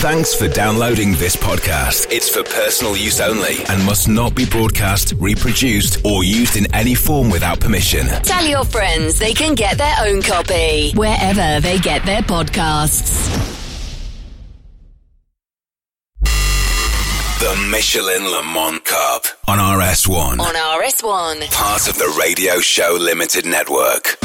Thanks for downloading this podcast. It's for personal use only and must not be broadcast, reproduced, or used in any form without permission. Tell your friends they can get their own copy wherever they get their podcasts. The Michelin Le Mans Cup on RS1. On RS1. Part of the Radio Show Limited Network.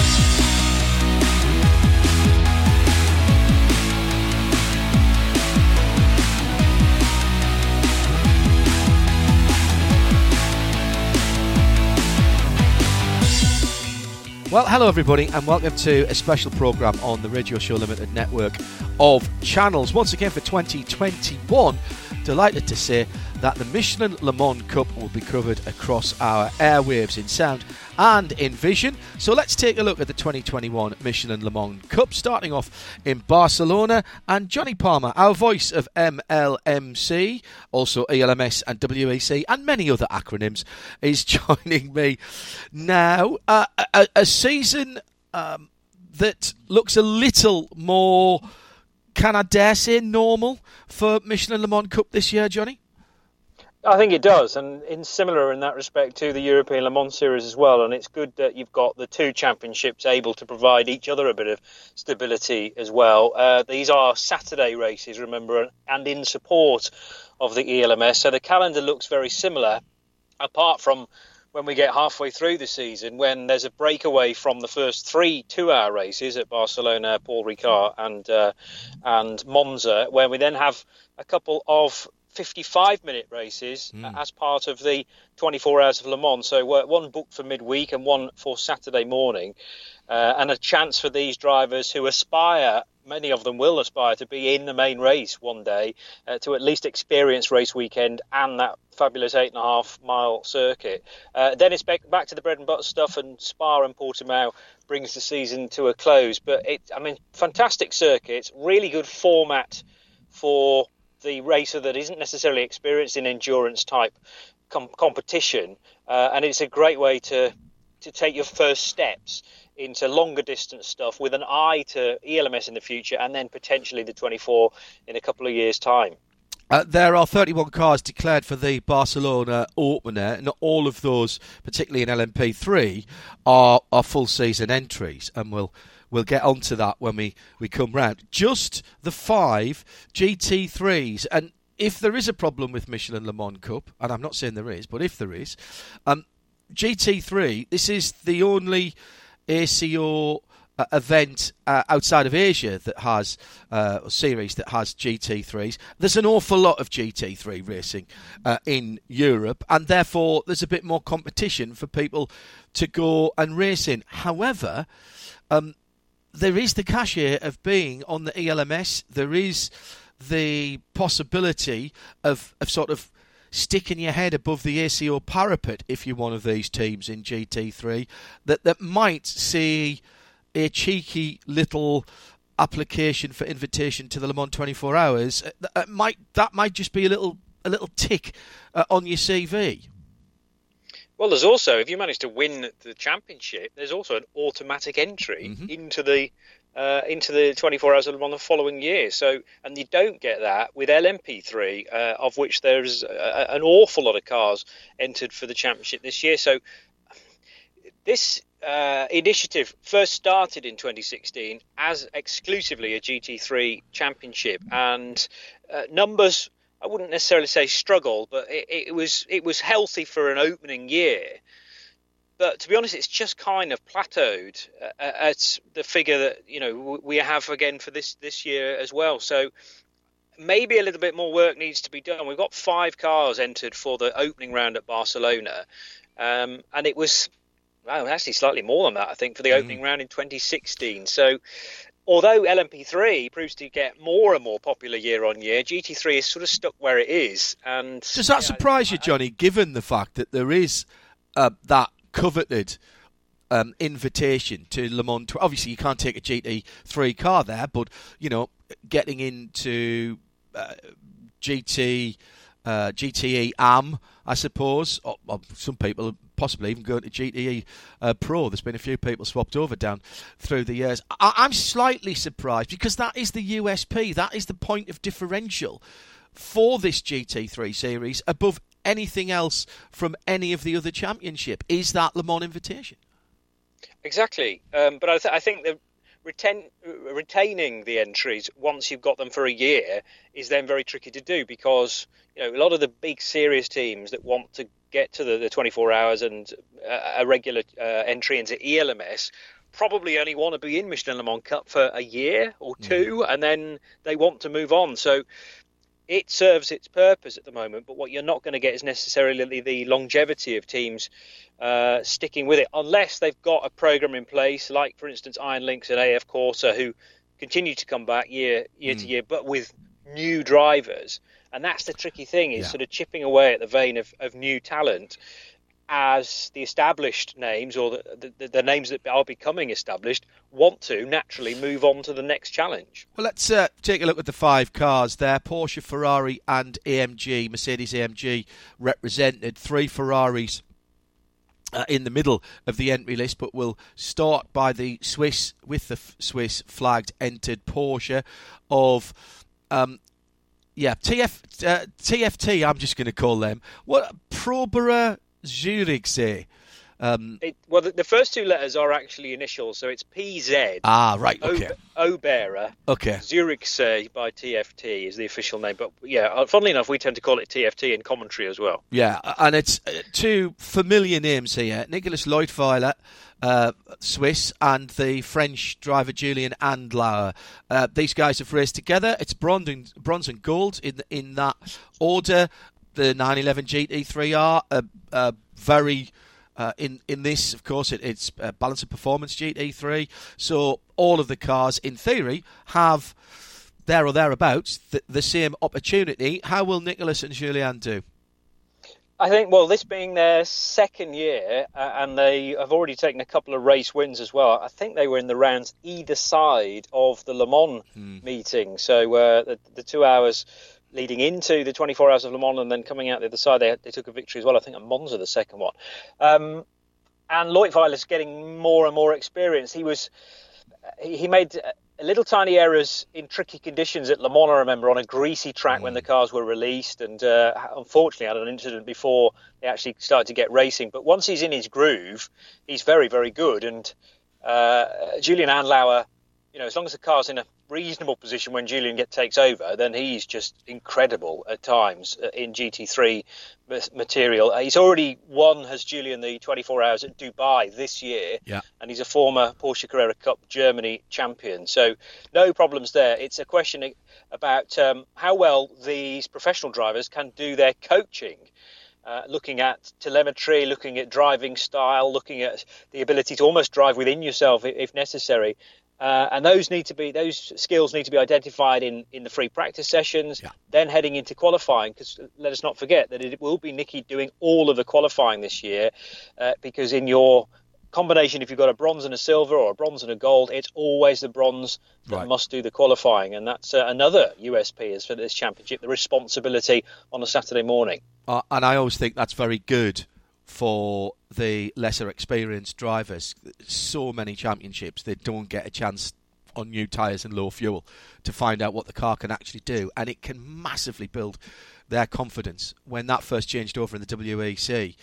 Well, hello everybody, and welcome to a special programme on the Radio Show Limited network of channels. Once again for 2021, delighted to say that the Michelin Le Mans Cup will be covered across our airwaves in sound and in vision. So let's take a look at the 2021 Michelin Le Mans Cup, starting off in Barcelona. And Jonny Palmer, our voice of MLMC, also ELMS and WEC, and many other acronyms, is joining me now. Uh, a, a, season um, that looks a little more can I dare say normal for Michelin Le Mans Cup this year, Jonny? I think it does, and in similar in that respect to the European Le Mans Series as well. And it's good that you've got the two championships able to provide each other a bit of stability as well. Uh, these are Saturday races, remember, and in support of the ELMS, so the calendar looks very similar, apart from when we get halfway through the season, when there's a breakaway from the first three two-hour races at Barcelona, Paul Ricard, and uh, and Monza, where we then have a couple of 55 minute races mm. as part of the 24 hours of Le Mans. So one booked for midweek and one for Saturday morning, uh, and a chance for these drivers who aspire. Many of them will aspire to be in the main race one day, uh, to at least experience race weekend and that fabulous eight and a half mile circuit. Uh, then it's back, back to the bread and butter stuff, and Spa and Portimao brings the season to a close. But it, I mean, fantastic circuits, really good format for the racer that isn't necessarily experienced in endurance type com- competition, uh, and it's a great way to to take your first steps into longer distance stuff with an eye to ELMS in the future, and then potentially the 24 in a couple of years' time. Uh, there are 31 cars declared for the Barcelona opener, and all of those, particularly in LMP3, are, are full season entries, and we'll We'll get onto that when we, we come round. Just the five GT3s. And if there is a problem with Michelin Le Mans Cup, and I'm not saying there is, but if there is, um, GT3, this is the only ACO uh, event uh, outside of Asia that has uh, a series that has GT3s. There's an awful lot of GT3 racing uh, in Europe, and therefore there's a bit more competition for people to go and race in. However, um, there is the cachet of being on the ELMS. There is the possibility of, of sort of sticking your head above the ACO parapet if you're one of these teams in GT3 that, that might see a cheeky little application for invitation to the Le Mans 24 Hours. Uh, that might that might just be a little a little tick uh, on your CV. Well, there's also if you manage to win the championship, there's also an automatic entry mm-hmm. into the uh, into the 24 hours of Le Mans the following year. So, and you don't get that with LMP3, uh, of which there's a, an awful lot of cars entered for the championship this year. So, this uh, initiative first started in 2016 as exclusively a GT3 championship, and uh, numbers I wouldn't necessarily say struggle, but it, it, was it was healthy for an opening year. But to be honest, it's just kind of plateaued at the figure that you know we have again for this this year as well. So maybe a little bit more work needs to be done. We've got five cars entered for the opening round at Barcelona, um, and it was well, actually slightly more than that, I think, for the mm. opening round in 2016. So although LMP3 proves to get more and more popular year on year, GT3 is sort of stuck where it is. And does that yeah, surprise you, Jonny? given the fact that there is uh, that coveted. Um, invitation to Le Mans. Obviously, you can't take a GT3 car there, but you know, getting into uh, GT, uh, GTE AM, I suppose. Or, or some people possibly even going to GTE uh, Pro. There's been a few people swapped over down through the years. I- I'm slightly surprised because that is the USP. That is the point of differential for this GT3 series above anything else from any of the other championship. Is that Le Mans Invitation? Exactly, um, but I, th- I think that retain, retaining the entries once you've got them for a year is then very tricky to do because you know a lot of the big serious teams that want to get to the, the 24 hours and uh, a regular uh, entry into ELMS probably only want to be in Michelin Le Mans Cup for a year or two, mm. and then they want to move on. So it serves its purpose at the moment, but what you're not going to get is necessarily the longevity of teams uh, sticking with it, unless they've got a program in place, like for instance Iron Lynx and AF Corse, who continue to come back year year mm. to year, but with new drivers. And that's the tricky thing is yeah. sort of chipping away at the vein of, of new talent as the established names or the, the, the, names that are becoming established want to naturally move on to the next challenge. Well, let's uh, take a look at the five cars there Porsche, Ferrari, and AMG. Mercedes AMG represented three Ferraris. Uh, in the middle of the entry list, but we'll start by the Swiss with the Swiss flagged entered Porsche of um, yeah, TF, uh, TFT, I'm just going to call them. What Probera Zürichsee. Um, it, well, the, the, first two letters are actually initials, so it's PZ. Ah, right, okay. Obera. Okay. Zürichsee by TFT is the official name, but yeah, uh, funnily enough, we tend to call it TFT in commentary as well. Yeah, and it's uh, two familiar names here: Nicolas Leutwiler, uh, Swiss, and the French driver Julien Andlauer. Uh, these guys have raced together. It's bronze and, bronze and gold in in that order the 911 GT3R, a, a very uh, in in this, of course, it, it's a balance of performance GT3. So all of the cars, in theory, have there or thereabouts the, the same opportunity. How will Nicolas and Julien do? I think, well, this being their second year, uh, and they have already taken a couple of race wins as well. I think they were in the rounds either side of the Le Mans hmm. meeting. So uh, the, the, two hours leading into the 24 Hours of Le Mans and then coming out the other side, they, they took a victory as well. I think at Monza, the second one. Um, and Leutwiler's getting more and more experience. He was he made little tiny errors in tricky conditions at Le Mans. I remember on a greasy track mm. when the cars were released, and uh, unfortunately had an incident before they actually started to get racing. But once he's in his groove, he's very very good. And uh, Julien Andlauer you know, as long as the car's in a reasonable position when Julien get takes over, then he's just incredible at times uh, in GT3 material. Uh, he's already won, has Julien, the 24 Hours at Dubai this year, yeah. and he's a former Porsche Carrera Cup Germany champion. So no problems there. It's a question about um, how well these professional drivers can do their coaching. Uh, looking at telemetry, looking at driving style, looking at the ability to almost drive within yourself if necessary, uh, and those need to be those skills need to be identified in, in the free practice sessions. Yeah. Then heading into qualifying, because let us not forget that it will be Nikki doing all of the qualifying this year, uh, because in your combination, if you've got a bronze and a silver or a bronze and a gold, it's always the bronze that right. must do the qualifying, and that's uh, another USP is for this championship: the responsibility on a Saturday morning. Uh, and I always think that's very good for the lesser experienced drivers. So many championships they don't get a chance on new tyres and low fuel to find out what the car can actually do, and it can massively build their confidence. When that first changed over in the WEC,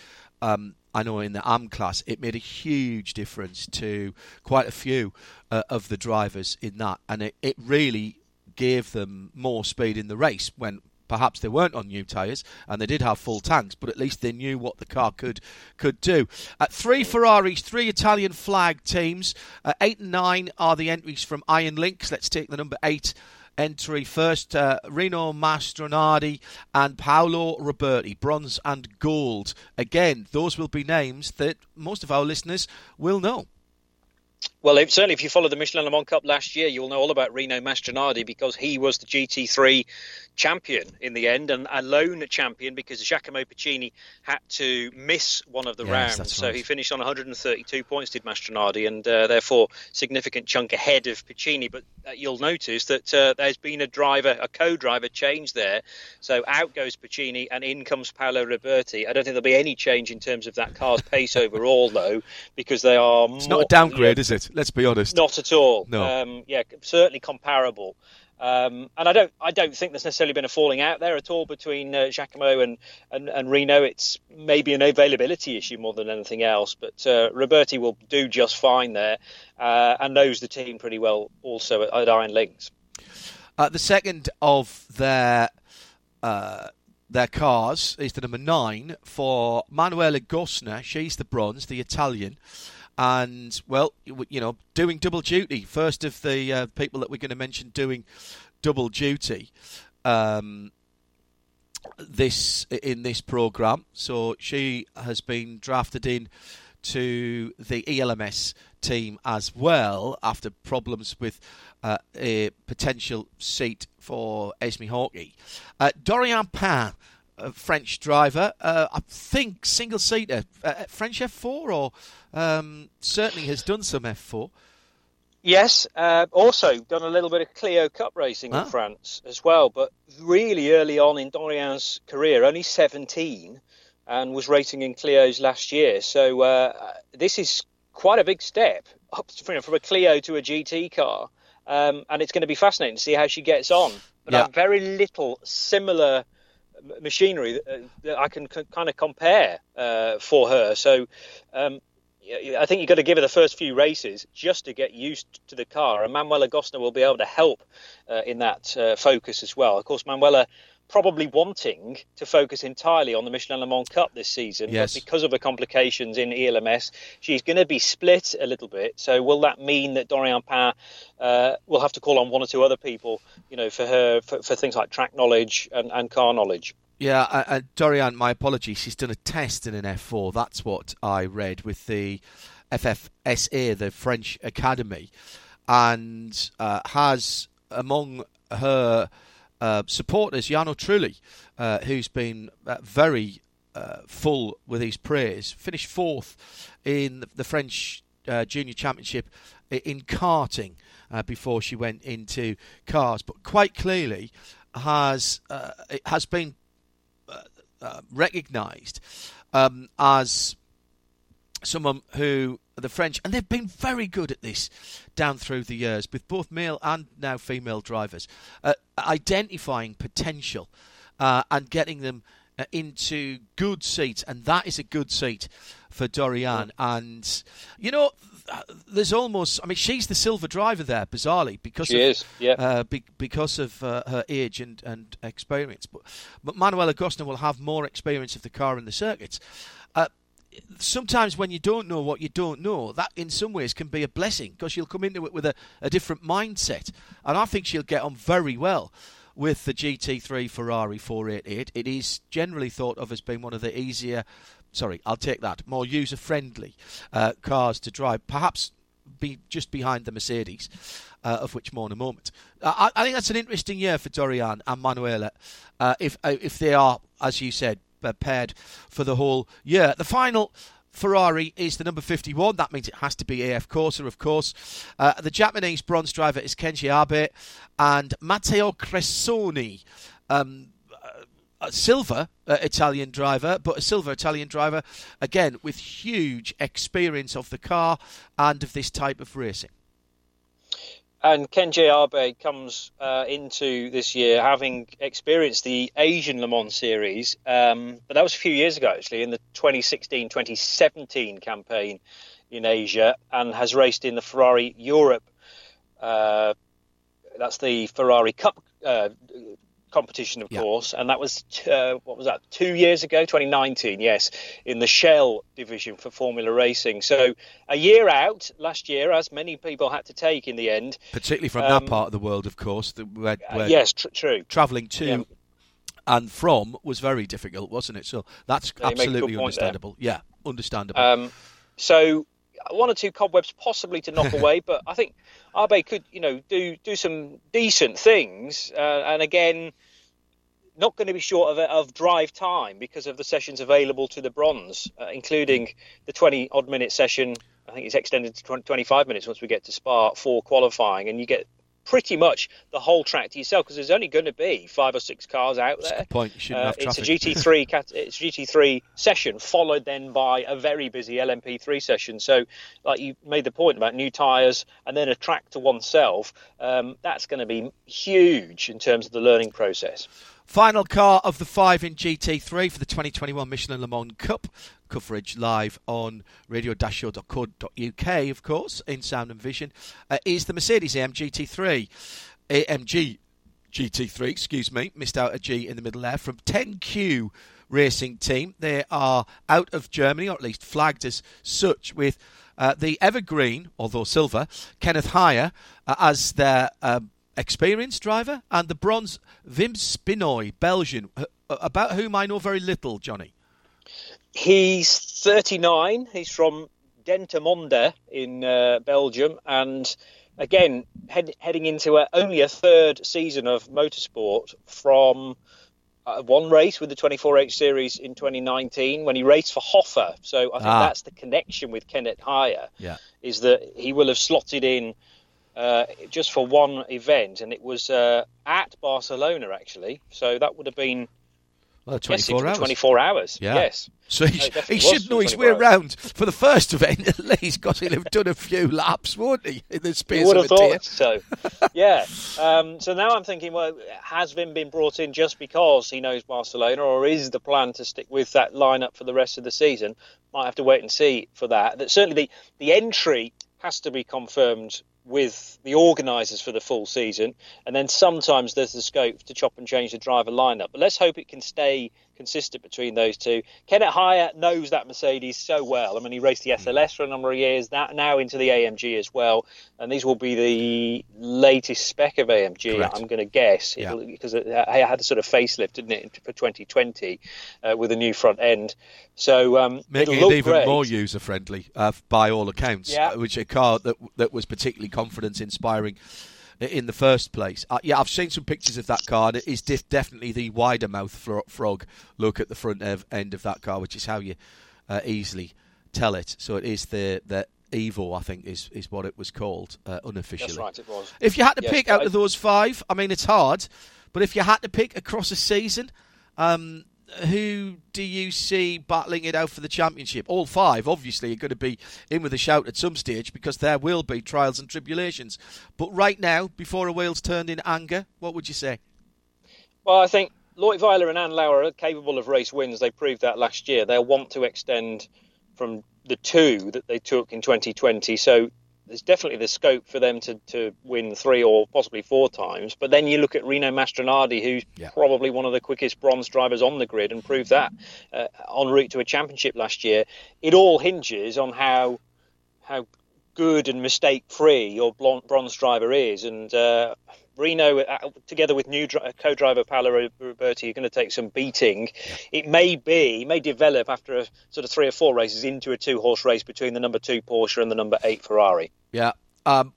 um, I know in the AM class, it made a huge difference to quite a few uh, of the drivers in that, and it, it really gave them more speed in the race when perhaps they weren't on new tyres and they did have full tanks, but at least they knew what the car could could do. Uh, three Ferraris, three Italian flag teams. Uh, eight and nine are the entries from Iron Lynx. Let's take the number eight entry first. Uh, Rino Mastronardi and Paolo Ruberti, bronze and gold. Again, those will be names that most of our listeners will know. Well, if, certainly, if you followed the Michelin Le Mans Cup last year, you'll know all about Rino Mastronardi because he was the GT3 champion in the end and a lone champion because Giacomo Piccini had to miss one of the Yes, rounds. So right. he finished on 132 points, did Mastronardi, and uh, therefore significant chunk ahead of Piccini. But uh, you'll notice that uh, there's been a driver, a co-driver change there. So out goes Piccini and in comes Paolo Ruberti. I don't think there'll be any change in terms of that car's pace overall, though, because they are It's not a downgrade, is it? Let's be honest. not at all. No. Um, yeah, certainly comparable. Um, and I don't, I don't think there's necessarily been a falling out there at all between uh, Giacomo and, and, and Rino. It's maybe an availability issue more than anything else. But uh, Ruberti will do just fine there, uh, and knows the team pretty well also at, at Iron Lynx. Uh, the second of their uh, their cars is the number nine for Manuela Gostner. She's the bronze, the Italian. And, well, you know, doing double duty. First of the uh, people that we're going to mention doing double duty um, this in this program. So she has been drafted in to the ELMS team as well after problems with uh, a potential seat for Esmee Hawkey. Uh, Doriane Pin, a French driver, uh, I think single seater, uh, French F4 or um, certainly has done some F4. Yes, uh, also done a little bit of Clio Cup racing Ah. in France as well, but really early on in Doriane's career, only 17, and was racing in Clios last year. So uh, this is quite a big step up from, from a Clio to a GT car, um, and it's going to be fascinating to see how she gets on. But I Yeah. very little similar machinery that, uh, that I can c- kind of compare uh, for her. So um, I think you've got to give her the first few races just to get used to the car, and Manuela Gostner will be able to help uh, in that uh, focus as well. Of course, Manuela probably wanting to focus entirely on the Michelin Le Mans Cup this season, Yes. but because of the complications in ELMS, she's going to be split a little bit. So, will that mean that Doriane Pin uh, will have to call on one or two other people, you know, for her for, for things like track knowledge and, and car knowledge? Yeah, uh, uh, Doriane, my apologies. She's done a test in an F4. That's what I read with the FFSA, the French Academy, and uh, has among her uh, supporters Jarno Trulli, uh, who's been uh, very uh, full with his praise, finished fourth in the, French Junior Championship in karting before she went into cars, but quite clearly has has been recognised um, as someone who the French, and they've been very good at this down through the years with both male and now female drivers, uh, identifying potential uh, and getting them uh, into good seats, and that is a good seat for Doriane. And you know, there's almost, I mean, she's the silver driver there, bizarrely, because She of, is, yeah. uh, be, because of uh, her age and, and experience. But, but Manuela Gostner will have more experience of the car and the circuits. Uh, sometimes when you don't know what you don't know, that in some ways can be a blessing because you'll come into it with a, a different mindset. And I think she'll get on very well with the GT3 Ferrari 488. It is generally thought of as being one of the easier, sorry, I'll take that, more user friendly uh, cars to drive. Perhaps be just behind the Mercedes, uh, of which more in a moment. Uh, I, I think that's an interesting year for Doriane and Manuela, uh, if uh, if they are, as you said, paired for the whole year. The final Ferrari is the number 51. That means it has to be AF Corse, of course. Uh, the Japanese bronze driver is Kenji Abe and Matteo Cressoni. Um, a silver uh, Italian driver, but a silver Italian driver, again, with huge experience of the car and of this type of racing. And Kenji Abe comes uh, into this year having experienced the Asian Le Mans series, um, but that was a few years ago actually, in the 2016 2017 campaign in Asia, and has raced in the Ferrari Europe. Uh, that's the Ferrari Cup uh, competition, of Yeah. course, and that was uh, what was that? Two years ago, 2019, yes, in the Shell division for Formula Racing. So a year out last year, as many people had to take in the end. Particularly from Um, that part of the world, of course, the, where, Uh, where yes, tr- true. travelling to Yeah. and from was very difficult, wasn't it? So that's Yeah, you make a good absolutely understandable. Yeah, understandable. Um, so one or two cobwebs possibly to knock away, but I think Abe could, you know, do do some decent things. Uh, and again, not going to be short of, of drive time because of the sessions available to the bronze, uh, including the 20 odd minute session. I think it's extended to 20, 25 minutes once we get to Spa for qualifying, and you get pretty much the whole track to yourself because there's only going to be five or six cars out there. point. You shouldn't uh, It's a GT3 it's a GT3 session followed then by a very busy LMP3 session. So, like you made the point about new tyres and then a track to oneself, um, that's going to be huge in terms of the learning process. Final car of the five in GT3 for the 2021 Michelin Le Mans Cup. Coverage live on radio-show.co.uk, of course, in sound and vision, uh, is the Mercedes AMG GT3. AMG GT3, excuse me, missed out a G in the middle there, from 10Q Racing Team. They are out of Germany, or at least flagged as such, with uh, the evergreen, although silver, Kenneth Heyer uh, as their um, experienced driver, and the bronze Wim Spinoy, Belgian, about whom I know very little, Jonny. He's 39. He's from Dendermonde in uh, Belgium, and again, head, heading into a, only a third season of motorsport from uh, one race with the 24H series in 2019 when he raced for Hofor. So I think ah. that's the connection with Kenneth Heyer. Yeah. Is that he will have slotted in uh, just for one event, and it was uh, at Barcelona actually. So that would have been well, 24 hours. 24 hours, yeah. yes. So he, no, he should know his way hours. around for the first event at least, because he'll have done a few laps, won't he, in the space would have thought so. yeah. Um, so now I'm thinking, well, has Wim been brought in just because he knows Barcelona, or is the plan to stick with that lineup for the rest of the season? Might have to wait and see for that. That certainly the, the entry has to be confirmed with the organisers for the full season, and then sometimes there's the scope to chop and change the driver lineup. But let's hope it can stay consistent between those two. Kenneth Heyer knows that Mercedes so well. I mean, he raced the hmm. SLS for a number of years, that now into the AMG as well, and these will be the latest spec of AMG. Correct. I'm going to guess yeah. because it had a sort of facelift, didn't it, for 2020 uh, with a new front end. So um, making it even great. more user friendly uh, by all accounts, yeah. which a car that that was particularly confidence inspiring in the first place. Uh, yeah, I've seen some pictures of that car. it is def- definitely the wider mouth frog look at the front ev- end of that car, which is how you uh, easily tell it. So it is the the Evo, I think, is is what it was called uh, unofficially. That's right, it was. If you had to yes, pick out I... of those five, I mean, it's hard, but if you had to pick across a season, um, who do you see battling it out for the championship? All five, obviously, are going to be in with a shout at some stage because there will be trials and tribulations. But right now, before a wheel's turned in anger, what would you say? Well, I think Leutwiler and Andlauer are capable of race wins. They proved that last year. They'll want to extend from the two that they took in 2020. So there's definitely the scope for them to, to win three or possibly four times. But then you look at Rino Mastronardi, who's yeah. probably one of the quickest bronze drivers on the grid and proved that uh, en route to a championship last year. It all hinges on how how good and mistake free your bronze driver is. And uh, Rino, uh, together with new co-driver Paolo Ruberti, are going to take some beating. It may be, may develop after a sort of three or four races into a two-horse race between the number two Porsche and the number eight Ferrari. Yeah, um,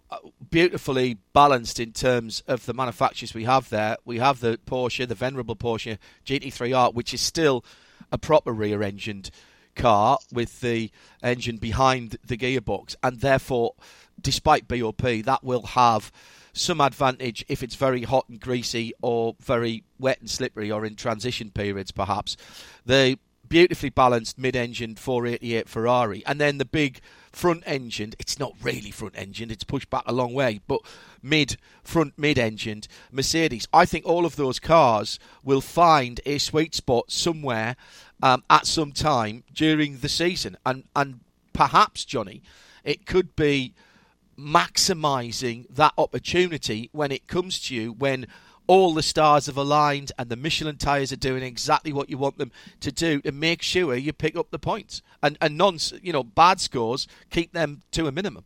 beautifully balanced in terms of the manufacturers we have there. We have the Porsche, the venerable Porsche GT3R, which is still a proper rear-engined car with the engine behind the gearbox, and therefore, despite BOP, that will have some advantage if it's very hot and greasy or very wet and slippery or in transition periods, perhaps. The beautifully balanced mid-engined 488 Ferrari, and then the big front-engined. It's not really front-engined; it's pushed back a long way, but mid front mid engined Mercedes. I think all of those cars will find a sweet spot somewhere um, at some time during the season, and and perhaps Jonny, it could be maximizing that opportunity when it comes to you when all the stars have aligned and the Michelin tyres are doing exactly what you want them to do to make sure you pick up the points and and non you know bad scores keep them to a minimum.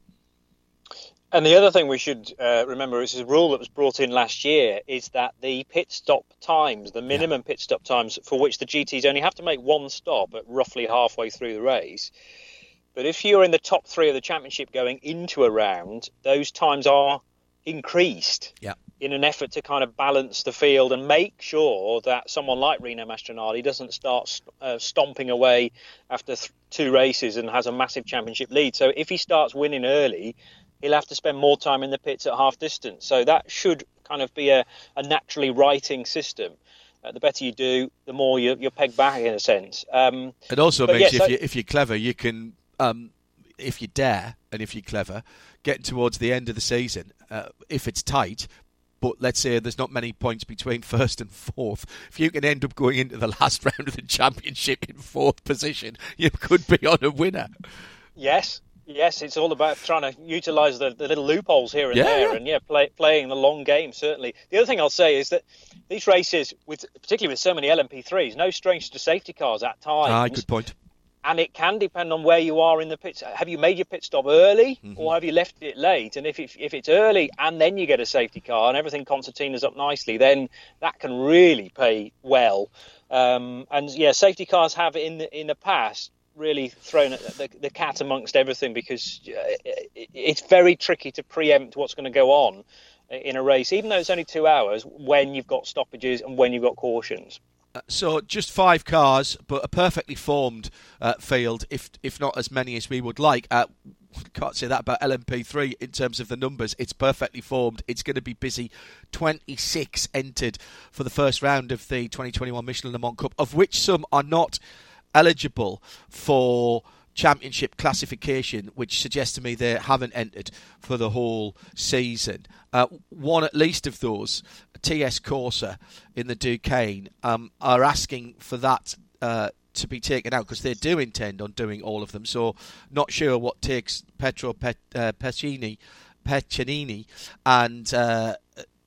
And the other thing we should uh, remember is a rule that was brought in last year is that the pit stop times, the minimum yeah. pit stop times for which the GTs only have to make one stop at roughly halfway through the race, But if you're in the top three of the championship going into a round, those times are increased. Yeah. In an effort to kind of balance the field and make sure that someone like Rino Mastronardi doesn't start uh, stomping away after th- two races and has a massive championship lead. So if he starts winning early, he'll have to spend more time in the pits at half distance. So that should kind of be a, a naturally writing system. Uh, the better you do, the more you, you're pegged back in a sense. Um, it also makes yeah, so, if, you, if you're clever, you can um, if you dare and if you're clever, getting towards the end of the season, uh, if it's tight, but let's say there's not many points between first and fourth, if you can end up going into the last round of the championship in fourth position, you could be on a winner. Yes, yes, it's all about trying to utilise the, the, little loopholes here and yeah, there, yeah. and yeah, play, playing the long game. Certainly, the other thing I'll say is that these races, with particularly with so many LMP3s, no stranger to safety cars at times. Ah, good point and it can depend on where you are in the pits. Have you made your pit stop early mm-hmm. or have you left it late? And if, if, if it's early and then you get a safety car and everything concertina's up nicely, then that can really pay well. Um, and yeah, safety cars have in the, in the past really thrown the, the cat amongst everything because uh, it's very tricky to preempt what's going to go on in a race, even though it's only two hours, when you've got stoppages and when you've got cautions. So just five cars, but a perfectly formed uh, field, if if not as many as we would like. Uh, can't say that about LMP3 in terms of the numbers. It's perfectly formed. It's going to be busy. 26 entered for the first round of the 2021 Michelin Le Mans Cup, of which some are not eligible for championship classification, which suggests to me they haven't entered for the whole season. Uh, one at least of those, TS Corsa in the Duqueine, um, are asking for that. Uh, to be taken out because they do intend on doing all of them. So, not sure what takes Petro Pet, uh, Pecini, Peccinini and uh,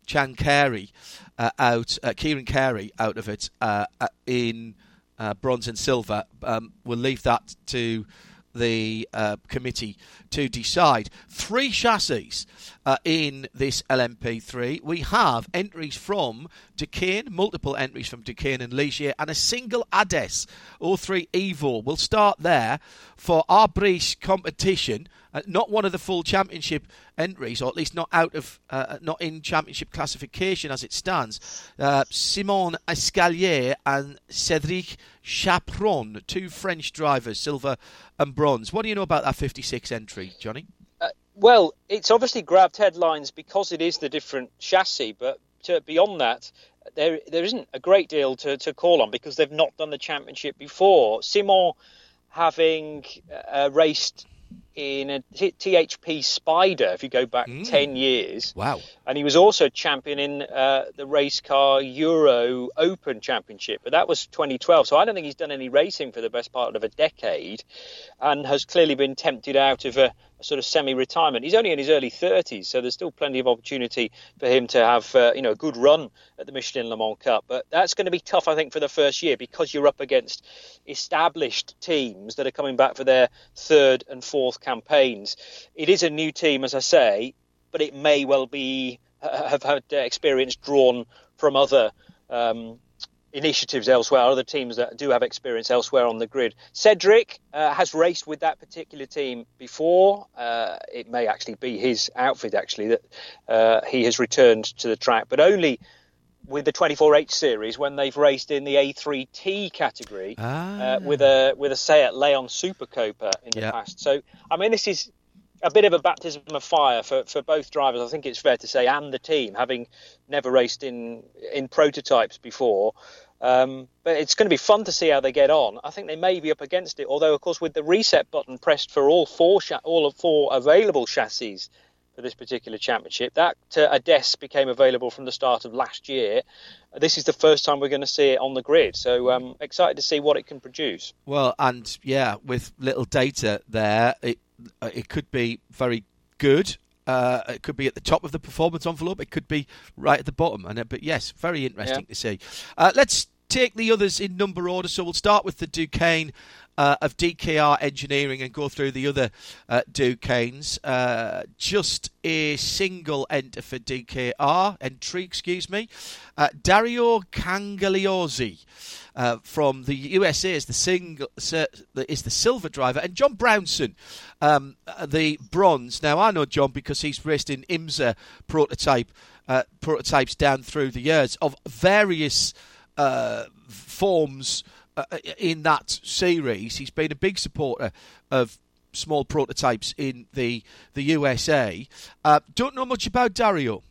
Chan Carey uh, out, uh, Kieran Carey out of it uh, uh, in uh, bronze and silver. Um, we'll leave that to the uh, committee to decide. Three chassis uh, in this LMP3. We have entries from Duqueine, multiple entries from Duqueine and Ligier, and a single ADES all 03 Evo. We'll start there for our Briche competition. Uh, not one of the full championship entries, or at least not out of, uh, not in championship classification as it stands. Uh, Simon Escalier and Cédric Chaperon, two French drivers, silver and bronze. What do you know about that 56 entry, Johnny? Uh, well, it's obviously grabbed headlines because it is the different chassis, but to, beyond that, there there isn't a great deal to, to call on because they've not done the championship before. Simon having uh, raced in a THP Spider, if you go back mm. 10 years. Wow. And he was also champion in uh, the race car Euro Open Championship, but that was 2012. So I don't think he's done any racing for the best part of a decade and has clearly been tempted out of a, a sort of semi-retirement. He's only in his early 30s, so there's still plenty of opportunity for him to have uh, you know a good run at the Michelin Le Mans Cup. But that's going to be tough, I think, for the first year because you're up against established teams that are coming back for their third and fourth campaigns. It is a new team, as I say, but it may well be have had experience drawn from other um, initiatives elsewhere, other teams that do have experience elsewhere on the grid. Cedric uh, has raced with that particular team before. Uh, it may actually be his outfit, actually, that uh, he has returned to the track, but only with the 24H series when they've raced in the A3T category uh, ah. with a with a Seat Leon Super Copa in the past. So, I mean, this is a bit of a baptism of fire for, for both drivers, I think it's fair to say, and the team, having never raced in in prototypes before. Um, but it's going to be fun to see how they get on. I think they may be up against it, although of course with the reset button pressed for all four all of four available chassis for this particular championship, that uh, ADES became available from the start of last year. This is the first time we're going to see it on the grid, so um, excited to see what it can produce. Well, and yeah, with little data there, it uh, it could be very good. Uh, it could be at the top of the performance envelope. It could be right at the bottom. And uh, but yes, very interesting yeah. to see. Uh, let's take the others in number order. So we'll start with the Duqueine uh, of DKR Engineering and go through the other uh, Duqueines. Uh, just a single enter for DKR entry, excuse me. Uh, Dario Cangagliozzi. Uh, from the USA is the single is the silver driver, and John Brownson, um, the bronze. Now I know John because he's raced in IMSA prototype uh, prototypes down through the years of various uh, forms uh, in that series. He's been a big supporter of small prototypes in the the USA. Uh, don't know much about Dario.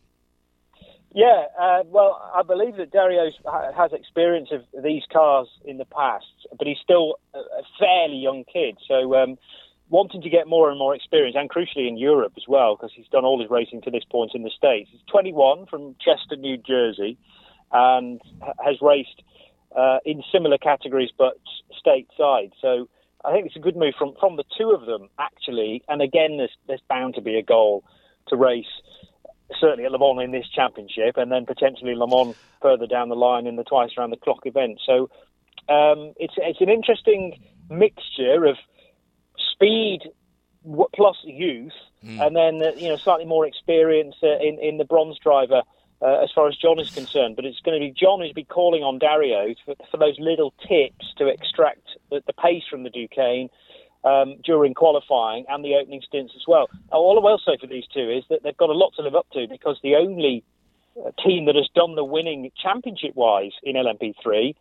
Yeah, uh, well, I believe that Dario has experience of these cars in the past, but he's still a fairly young kid. So um, wanting to get more and more experience, and crucially in Europe as well, because he's done all his racing to this point in the States. He's 21 from Chester, New Jersey, and has raced uh, in similar categories but stateside. So I think it's a good move from, from the two of them, actually. And again, there's, there's bound to be a goal to race, certainly at Le Mans in this championship, and then potentially Le Mans further down the line in the twice around the clock event. So um, it's, it's an interesting mixture of speed plus youth, mm. and then uh, you know slightly more experience uh, in in the bronze driver. Uh, as far as John is concerned, but it's going to be John who's be calling on Dario for, for those little tips to extract the, the pace from the Duqueine um, during qualifying and the opening stints as well. All I will say for these two is that they've got a lot to live up to because the only uh, team that has done the winning championship wise in LMP3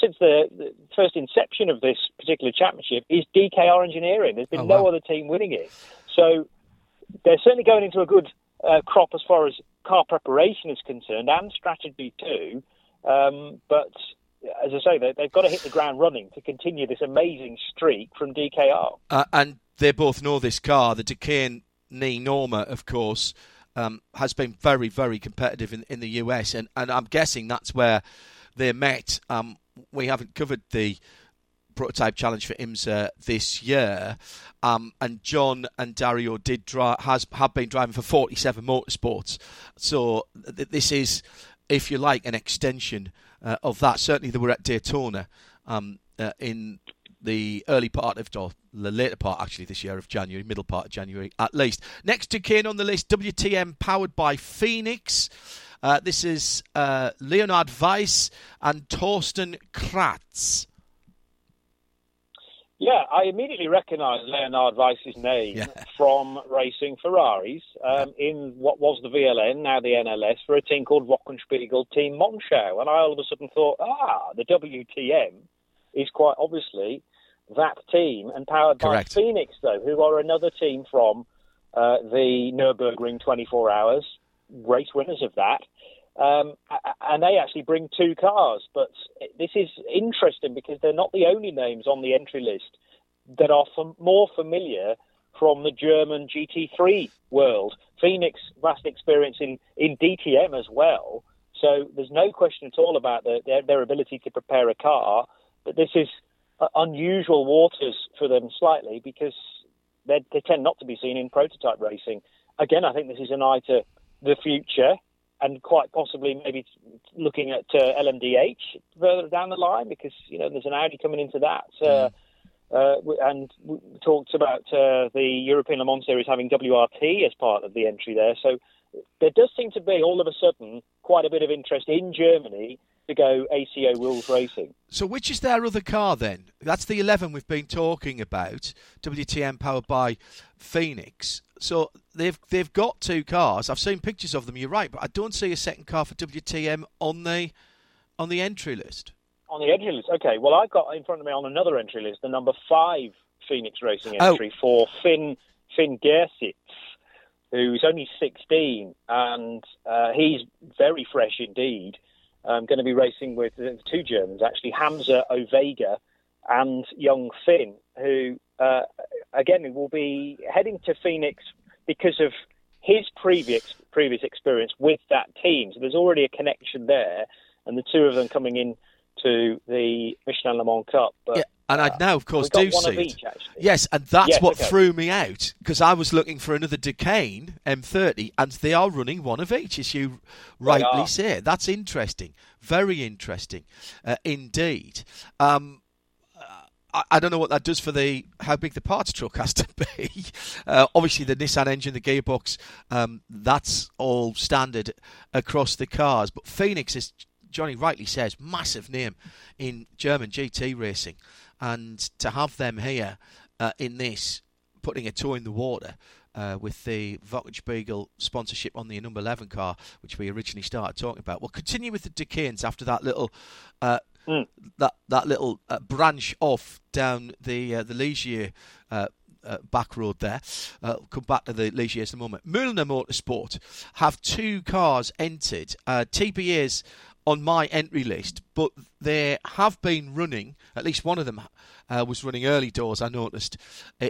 since the, the, first inception of this particular championship is DKR Engineering. There's been oh, wow. no other team winning it. So they're certainly going into a good uh, crop as far as car preparation is concerned and strategy too. Um, but as I say, they, have got to hit the ground running to continue this amazing streak from DKR. Uh, and they both know this car. The Duqueine Knee Norma, of course, um, has been very, very competitive in, in the US, and, and I'm guessing that's where they met. Um, we haven't covered the prototype challenge for IMSA this year, um, and John and Dario did drive has have been driving for 47 Motorsports. So th- this is, if you like, an extension uh, of that. Certainly, they were at Daytona um, uh, in the early part of or the later part actually this year of January, middle part of January at least. Next Duqueine on the list, WTM powered by Phoenix. Uh, this is uh, Leonard Weiss and Torsten Kratz. Yeah, I immediately recognised Leonard Weiss's name yeah. from racing Ferraris um, in what was the VLN, now the NLS, for a team called Wochenspiegel Team Monschau. And I all of a sudden thought, ah, the WTM is quite obviously that team and powered Correct. by Phoenix, though, who are another team from uh, the Nürburgring 24 Hours, race winners of that. Um, and they actually bring two cars. But this is interesting because they're not the only names on the entry list that are more familiar from the German GT3 world. Phoenix, vast experience in, in DTM as well. So there's no question at all about the, their, their ability to prepare a car. But this is uh, unusual waters for them slightly because they tend not to be seen in prototype racing. Again, I think this is an eye to the future and quite possibly maybe looking at uh, LMDH further down the line because you know there's an Audi coming into that. Uh, mm. uh, and we talked about uh, the European Le Mans Series having WRT as part of the entry there. So there does seem to be all of a sudden quite a bit of interest in Germany to go ACO rules racing. So, which is their other car then? That's the 11 we've been talking about, WTM powered by Phoenix. So they've they've got two cars. I've seen pictures of them. You're right, but I don't see a second car for WTM on the on the entry list. On the entry list, okay. Well, I've got in front of me on another entry list the number five Phoenix Racing oh. entry oh. for Finn Finn Gehrsitz, who's only 16, and uh, he's very fresh indeed. I'm going to be racing with two Germans, actually, Hamza Owega and young Finn, who, uh, again, will be heading to Phoenix because of his previous previous experience with that team. So there's already a connection there, and the two of them coming in to the Michelin Le Mans Cup. But, yeah, and I now, of course, do see each, Yes, and that's yes, what okay. threw me out because I was looking for another Duqueine M30, and they are running one of each, as you rightly say. That's interesting, very interesting uh, indeed. Um, I, I, don't know what that does for the how big the parts truck has to be. Uh, obviously, the Nissan engine, the gearbox, um, that's all standard across the cars. But Phoenix, as Jonny rightly says, massive name in German GT racing, and to have them here uh, in this, putting a toe in the water. Uh, with the Beagle sponsorship on the number 11 car, which we originally started talking about. We'll continue with the Duqueines after that little uh, mm. that that little uh, branch off down the uh, the Ligier uh, uh, back road there. Uh, come back to the Ligiers in a moment. Mühlner Motorsport have two cars entered. Uh, TBA's on my entry list, but they have been running. At least one of them uh, was running early doors. I noticed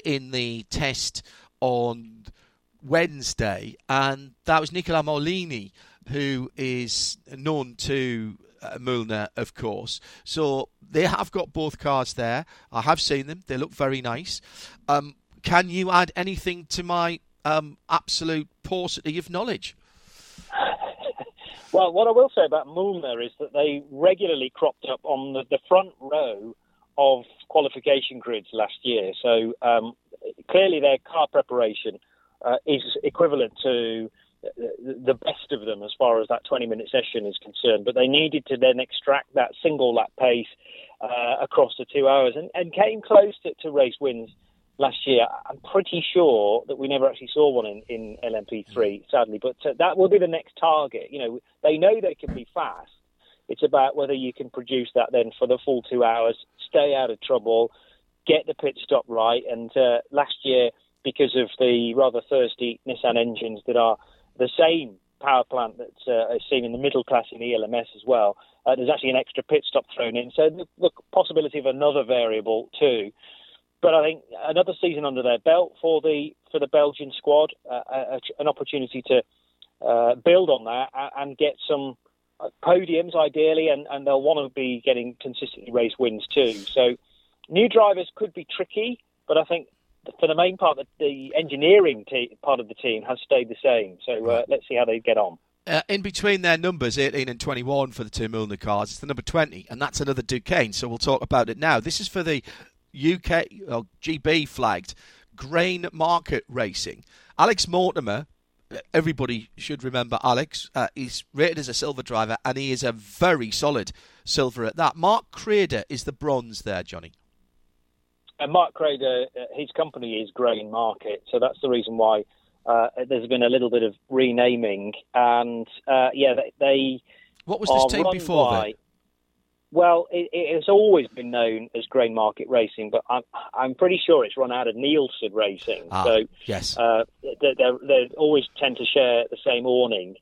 in the test on Wednesday, and that was Nicola Molini, who is known to uh, of course. So they have got both cars there. I have seen them. They look very nice. Um, can you add anything to my um, absolute paucity of knowledge? Well, what I will say about Mühlner is that they regularly cropped up on the, the front row of qualification grids last year. So um, clearly their car preparation uh, is equivalent to the best of them as far as that 20 minute session is concerned. But they needed to then extract that single lap pace uh, across the two hours and, and came close to, to, race wins last year. I'm pretty sure that we never actually saw one in, in LMP3, sadly. But uh, that will be the next target. You know, they know they can be fast. It's about whether you can produce that then for the full two hours, stay out of trouble, get the pit stop right. And uh, last year, because of the rather thirsty Nissan engines that are the same power plant that's uh, seen in the middle class in the ELMS as well. Uh, there's actually an extra pit stop thrown in, so the, the possibility of another variable too. But I think another season under their belt for the for the Belgian squad, uh, a, an opportunity to uh, build on that and get some uh, podiums ideally, and, and they'll want to be getting consistently race wins too. So new drivers could be tricky, but I think for the main part, the, engineering te- part of the team has stayed the same. So uh, let's see how they get on. Uh, in between their numbers, 18 and 21 for the two Mühlner cars, it's the number 20, and that's another Duqueine, so we'll talk about it now. This is for the UK, or GB flagged, Grain Market Racing. Alex Mortimer, everybody should remember Alex, uh, he's rated as a silver driver, and he is a very solid silver at that. Mark Crader is the bronze there, Johnny. And Mark Crader, uh, his company is Grain Market, so that's the reason why uh, there's been a little bit of renaming. And uh, yeah, they, they, What was this team before? By, well, it, it, has always been known as Grain Market Racing, but I'm, I'm pretty sure it's run out of Nielsen Racing. Ah, so yes, uh, they, they always tend to share the same awning.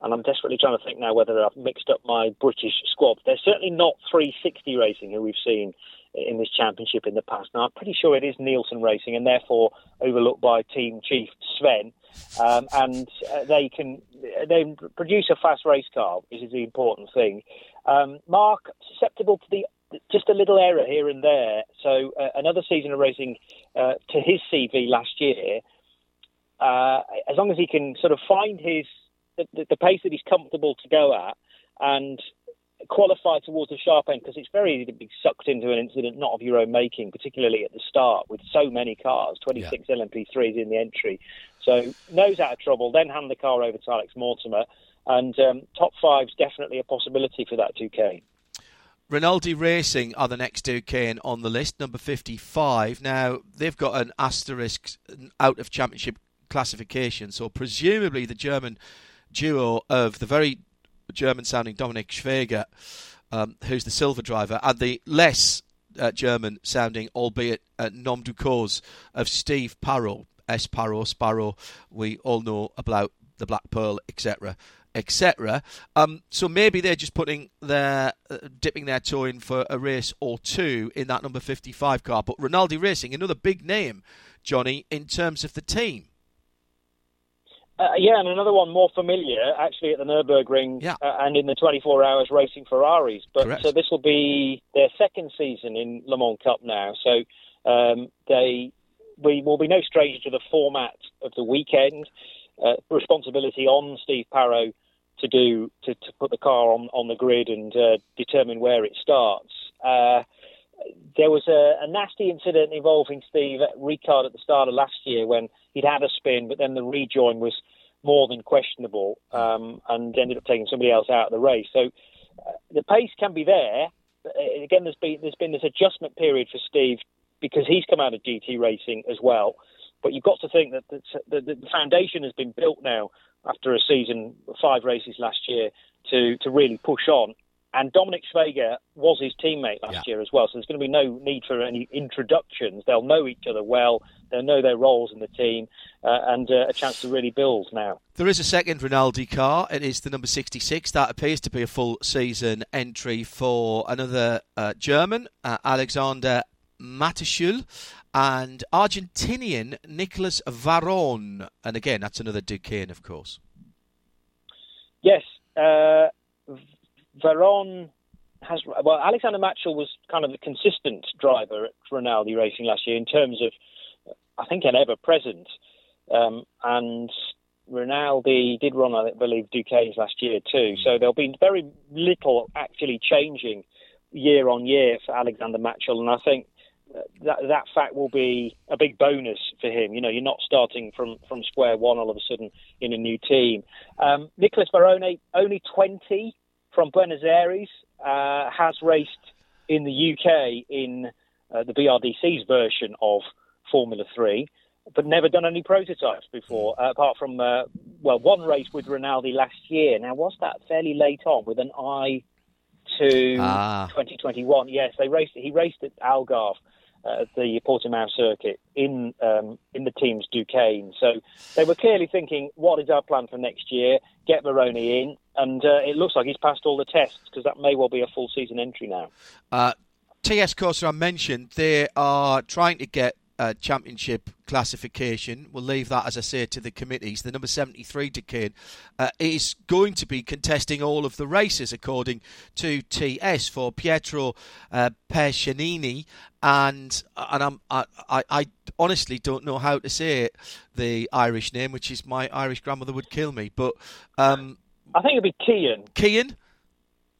And I'm desperately trying to think now whether I've mixed up my British squad. They're certainly not 360 Racing, who we've seen in this championship in the past. Now, I'm pretty sure it is Nielsen Racing and therefore overlooked by team chief Sven. Um, and uh, they can they produce a fast race car, which is the important thing. Um, Mark, susceptible to the just a little error here and there. So uh, another season of racing uh, to his CV last year. Uh, as long as he can sort of find his the, the pace that he's comfortable to go at and qualify towards the sharp end because it's very easy to be sucked into an incident not of your own making, particularly at the start with so many cars, 26 yeah. LMP3s in the entry. So nose out of trouble, then hand the car over to Alex Mortimer, and um, top five's definitely a possibility for that Duqueine. Rinaldi Racing are the next Duqueine on the list, number 55. Now, they've got an asterisk out of championship classification, so presumably the German duo of the very German sounding Dominik Schwager, um, who's the silver driver, and the less uh, German sounding, albeit uh, nom du cause, of Steve Parrow, S. Parrow, Sparrow. We all know about the Black Pearl, etc. Etc. Um, so maybe they're just putting their uh, dipping their toe in for a race or two in that number 55 car. But Rinaldi Racing, another big name, Johnny, in terms of the team. Uh, yeah, and another one more familiar, actually, at the Nurburgring yeah. uh, and in the 24 hours racing Ferraris. But Correct. so this will be their second season in Le Mans Cup now. So um, they we will be no stranger to the format of the weekend. Uh, responsibility on Steve Parrow to do to, to put the car on, on the grid and uh, determine where it starts. Uh, there was a, a, nasty incident involving Steve Ricard at the start of last year when he'd had a spin, but then the rejoin was more than questionable um, and ended up taking somebody else out of the race. So uh, the pace can be there. Uh, again, there's been there's been this adjustment period for Steve because he's come out of GT racing as well. But you've got to think that the, the, the foundation has been built now after a season, five races last year, to to really push on. And Dominik Schwager was his teammate last yeah. year as well, so there's going to be no need for any introductions. They'll know each other well, they'll know their roles in the team, uh, and uh, a chance to really build now. There is a second Rinaldi car. It is the number 66. That appears to be a full season entry for another uh, German, uh, Alexander Mattschull, and Argentinian Nicolas Varrone. And again, that's another Duqueine, of course. Yes. Uh, has well, Alexander Mattschull was kind of the consistent driver at Rinaldi Racing last year in terms of, I think, an ever present. Um, and Rinaldi did run, I believe, Duqueines last year too. So there'll be very little actually changing year on year for Alexander Mattschull, and I think that that fact will be a big bonus for him. You know, you're not starting from, from square one all of a sudden in a new team. Um, Nicolas Varrone, only 20 from Buenos Aires, uh, has raced in the UK in uh, the BRDC's version of Formula 3, but never done any prototypes before, uh, apart from, uh, well, one race with Rinaldi last year. Now, was that fairly late on with an eye to ah. 2021? Yes, they raced. He raced at Algarve uh, the Portimao circuit in um, in the team's Duqueine. So they were clearly thinking, what is our plan for next year? Get Varrone in, and uh, it looks like he's passed all the tests because that may well be a full season entry now. Uh, TS Corse, I mentioned they are trying to get uh, championship classification. We'll leave that, as I say, to the committees. The number 73 Duqueine uh, is going to be contesting all of the races, according to TS, for Pietro uh, Peccenini. And and I'm, I, I, I honestly don't know how to say it, the Irish name, which is my Irish grandmother would kill me. But um, I think it'd be Cian. Cian?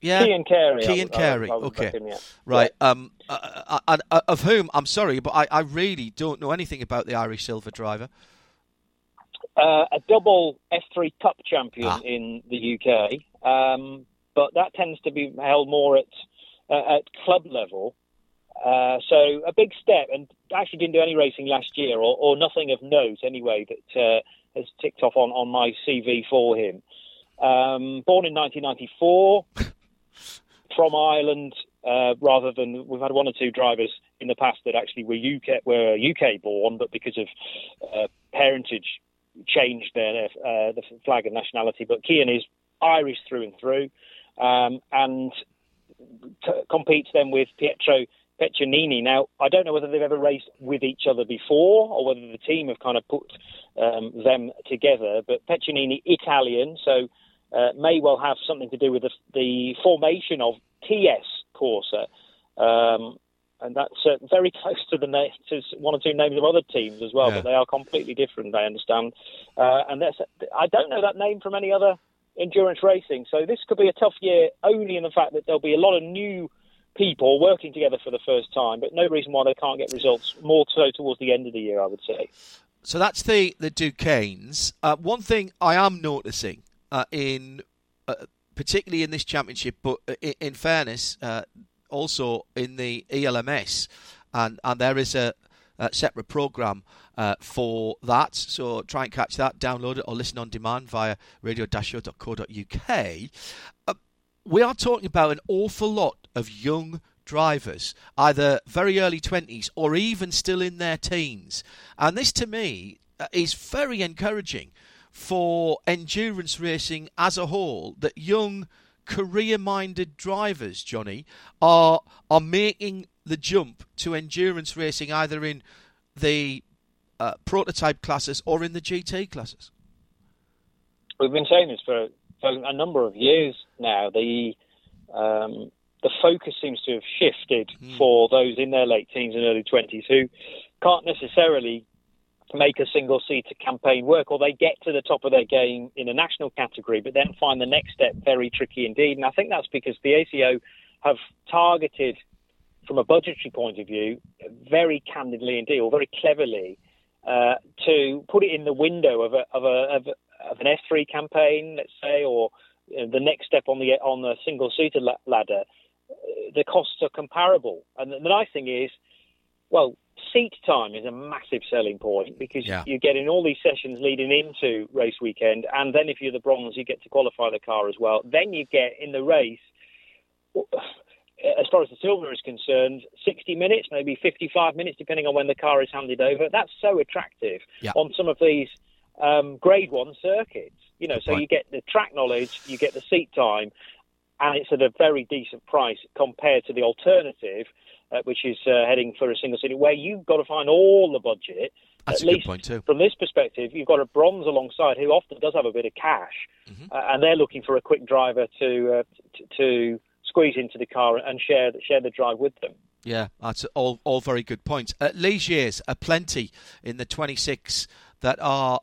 Yeah, Cian Carey. Cian Carey. Okay, him, yeah. right. Yeah. Um, uh, uh, uh, uh, of whom I'm sorry, but I, I really don't know anything about the Irish silver driver. Uh, a double F3 Cup champion ah. in the UK, um, but that tends to be held more at uh, at club level. Uh, so a big step, and actually didn't do any racing last year, or, or nothing of note anyway that has ticked off on, on my CV for him. Um, born in 1994. from Ireland uh, rather than we've had one or two drivers in the past that actually were UK were UK born, but because of uh, parentage changed their uh, the flag and nationality. But Cian is Irish through and through, um, and t- competes then with Pietro Peccenini. Now, I don't know whether they've ever raced with each other before or whether the team have kind of put um, them together. But Peccenini, Italian, so uh, may well have something to do with the, the formation of TS Corse. Um, and that's uh, very close to the na- to one or two names of other teams as well, yeah. but they are completely different. I understand, uh, and that's I don't know that name from any other endurance racing. So this could be a tough year, only in the fact that there'll be a lot of new people working together for the first time, but no reason why they can't get results. More so towards the end of the year, I would say. So that's the the Duqueines. Uh, one thing I am noticing uh, in uh, particularly in this championship, but in, in fairness, uh, also in the ELMS, and and there is a, a separate program uh, for that. So try and catch that, download it, or listen on demand via radio-show.co.uk. Uh, we are talking about an awful lot of young drivers, either very early 20s or even still in their teens. And this to me is very encouraging for endurance racing as a whole that young career minded drivers, Johnny, are are making the jump to endurance racing either in the uh, prototype classes or in the GT classes? We've been saying this for, for a number of years now. The um, the focus seems to have shifted mm. for those in their late teens and early twenties who can't necessarily make a single seater campaign work, or they get to the top of their game in a national category, but then find the next step very tricky indeed. And I think that's because the ACO have targeted from a budgetary point of view, very candidly indeed, or very cleverly, uh, to put it in the window of a, of a of, of an F3 campaign, let's say, or you know, the next step on the on the single seater ladder. The costs are comparable, and the nice thing is, well, seat time is a massive selling point because yeah. you're getting all these sessions leading into race weekend, and then if you're the bronze, you get to qualify the car as well. Then you get in the race as far as the silver is concerned, 60 minutes, maybe 55 minutes, depending on when the car is handed over. That's so attractive yeah. on some of these um, grade one circuits. You know, so you get the track knowledge, you get the seat time, and it's at a very decent price compared to the alternative, uh, which is uh, heading for a single seater, where you've got to find all the budget. That's at least From this perspective, you've got a bronze alongside who often does have a bit of cash, mm-hmm. uh, and they're looking for a quick driver to uh, to, to squeeze into the car and share share the drive with them. Yeah, that's all all very good points. Uh, Ligiers are plenty in the 26 that are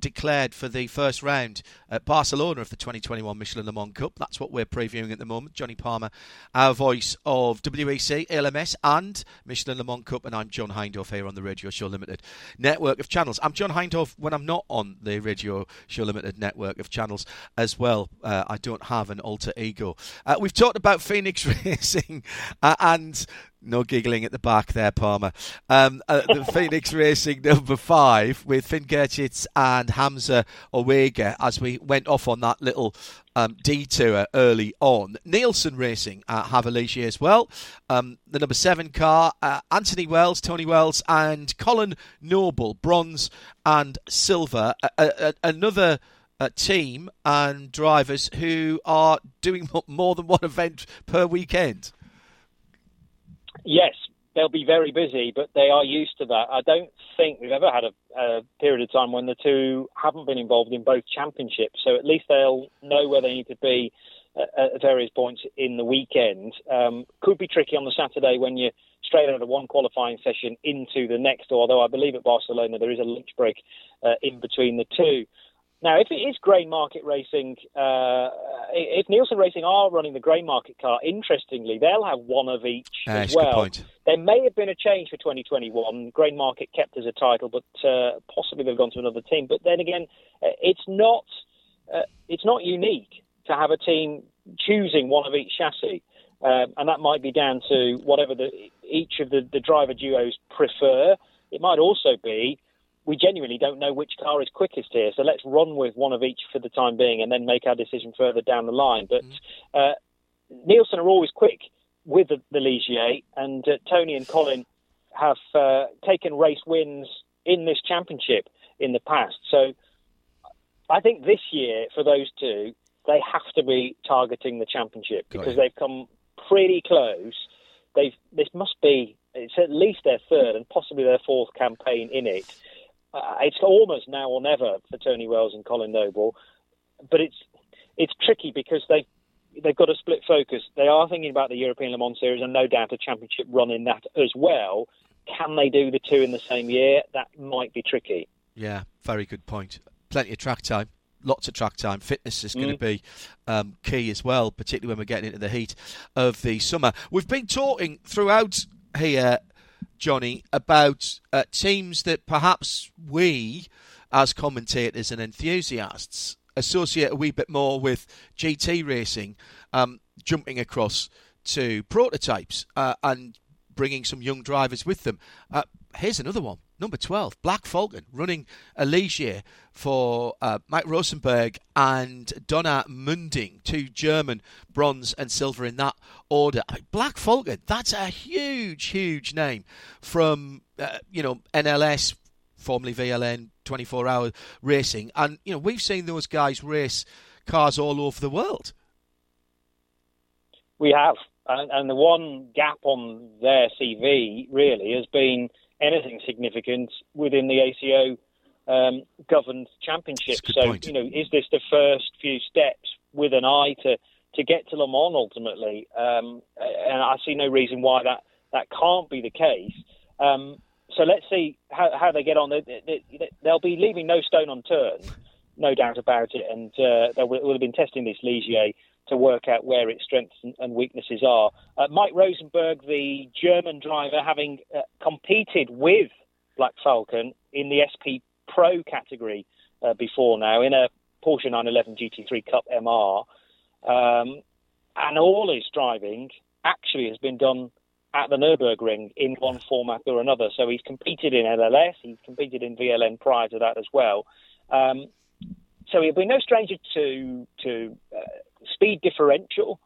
declared for the first round at Barcelona of the 2021 Michelin Le Mans Cup. That's what we're previewing at the moment. Johnny Palmer, our voice of WEC, LMS, and Michelin Le Mans Cup, and I'm John Hindhaugh here on the Radio Show Limited network of channels. I'm John Hindhaugh when I'm not on the Radio Show Limited network of channels as well. Uh, I don't have an alter ego. Uh, we've talked about Phoenix Racing uh, and no giggling at the back there, Palmer. Um, uh, the Phoenix Racing number five with Finn Gurgitz and Hamza Owega as we went off on that little um, detour early on. Nielsen Racing uh, have a as well. Um, the number seven car, uh, Anthony Wells, Tony Wells, and Colin Noble, bronze and silver. another uh, team and drivers who are doing more than one event per weekend. Yes, they'll be very busy, but they are used to that. I don't think we've ever had a, a, period of time when the two haven't been involved in both championships. So at least they'll know where they need to be at, at various points in the weekend. Um, could be tricky on the Saturday when you're straight out of one qualifying session into the next. Although I believe at Barcelona there is a lunch break uh, in between the two. Now, if it is grain market racing, uh, if Nielsen Racing are running the grain market car, interestingly, they'll have one of each uh, as well. There may have been a change for 2021. Grain market kept as a title, but uh, possibly they've gone to another team. But then again, uh, it's not uh, it's not unique to have a team choosing one of each chassis, um, and that might be down to whatever the, each of the, the driver duos prefer. It might also be we genuinely don't know which car is quickest here. So let's run with one of each for the time being, and then make our decision further down the line. But mm-hmm. uh, Nielsen are always quick with the, the Ligier, and uh, Tony and Colin have uh, taken race wins in this championship in the past. So I think this year for those two, they have to be targeting the championship because they've come pretty close. They've this must be it's at least their third and possibly their fourth campaign in it uh, it's almost now or never for Tony Wells and Colin Noble, but it's it's tricky because they they've got a split focus. They are thinking about the European Le Mans Series and no doubt a championship run in that as well. Can they do the two in the same year? That might be tricky. Yeah, very good point. Plenty of track time. Lots of track time. Fitness is going mm. to be um, key as well, particularly when we're getting into the heat of the summer. We've been talking throughout here Johnny, about uh, teams that perhaps we, as commentators and enthusiasts, associate a wee bit more with GT racing, um, jumping across to prototypes uh, and bringing some young drivers with them. Uh, here's another one. Number 12, Black Falcon, running a Ligier for uh, Mike Rosenberg and Donna Munding, two German bronze and silver in that order. Black Falcon, that's a huge, huge name from, uh, you know, NLS, formerly VLN, 24 hour racing. And, you know, we've seen those guys race cars all over the world. We have. And, and the one gap on their CV really has been anything significant within the ACO um, governed championship. So, point. you know, is this the first few steps with an eye to, to get to Le Mans ultimately? Um, and I see no reason why that, that can't be the case. Um, so let's see how, how they get on. They, will be leaving no stone unturned, no doubt about it. And uh, they will have been testing this Ligier to work out where its strengths and weaknesses are. Uh, Mike Rosenberg, the German driver, having uh, competed with Black Falcon in the SP Pro category uh, before now in a Porsche 911 GT3 Cup MR, um, and all his driving actually has been done at the Nürburgring in one format or another. So he's competed in NLS, he's competed in VLN prior to that as well. Um, so he'll be no stranger to to uh, speed differential.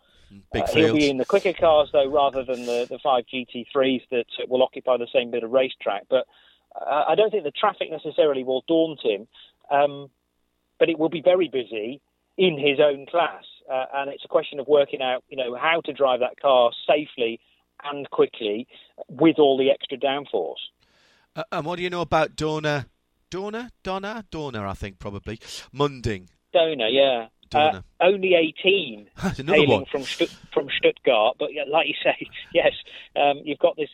Big uh, he'll be in the quicker cars though, rather than the the five GT3s that will occupy the same bit of racetrack. But uh, I don't think the traffic necessarily will daunt him, um, but it will be very busy in his own class, uh, and it's a question of working out, you know, how to drive that car safely and quickly with all the extra downforce. Uh, and what do you know about Dorna? Dorna? Donna? Dorna, I think, probably. Munding. Dorna, yeah. Uh, only 18 hailing one. from from Stuttgart, but like you say, yes, um, you've got this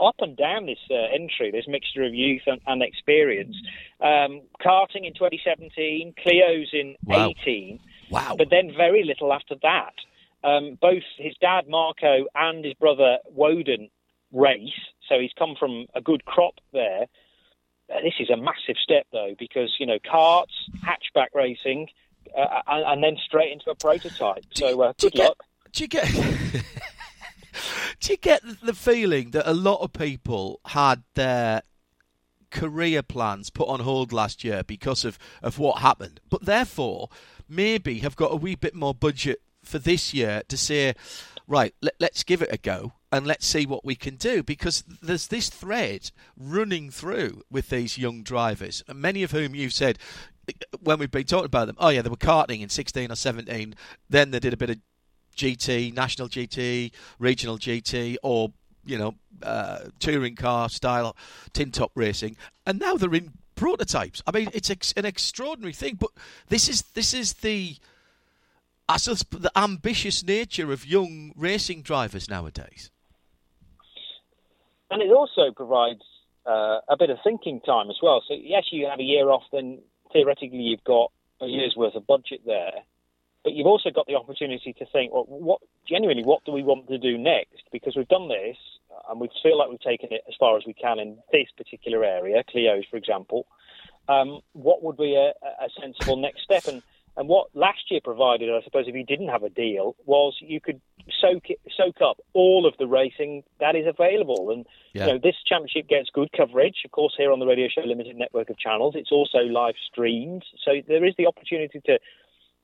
up and down this uh, entry, this mixture of youth and, and experience. Um, karting in 2017, Clio's in wow. 18, wow. but then very little after that. Um, both his dad Marco and his brother Woden race, so he's come from a good crop there. Uh, this is a massive step though, because you know karts, hatchback racing, uh, and, and, then straight into a prototype. So uh, good luck. Get, do you get? do you get the feeling that a lot of people had their career plans put on hold last year because of, of what happened, but therefore maybe have got a wee bit more budget for this year to say, right, let, let's give it a go and let's see what we can do because there's this thread running through with these young drivers, many of whom you've said when we've been talking about them, oh yeah, they were karting in 16 or 17, then they did a bit of GT, national GT, regional GT, or you know, uh, touring car style tin top racing, and now they're in prototypes. I mean, it's ex- an extraordinary thing. But this is this is the I suppose the ambitious nature of young racing drivers nowadays. And it also provides uh, a bit of thinking time as well. So yes, you have a year off, then theoretically you've got a year's worth of budget there but you've also got the opportunity to think, well, what genuinely, what do we want to do next? Because we've done this, and we feel like we've taken it as far as we can in this particular area, Clio's, for example. Um, what would be a, a sensible next step? And and what last year provided, I suppose, if you didn't have a deal, was you could soak it, soak up all of the racing that is available. And yeah. you know, this championship gets good coverage, of course, here on the Radio Show Limited network of channels. It's also live streamed, so there is the opportunity to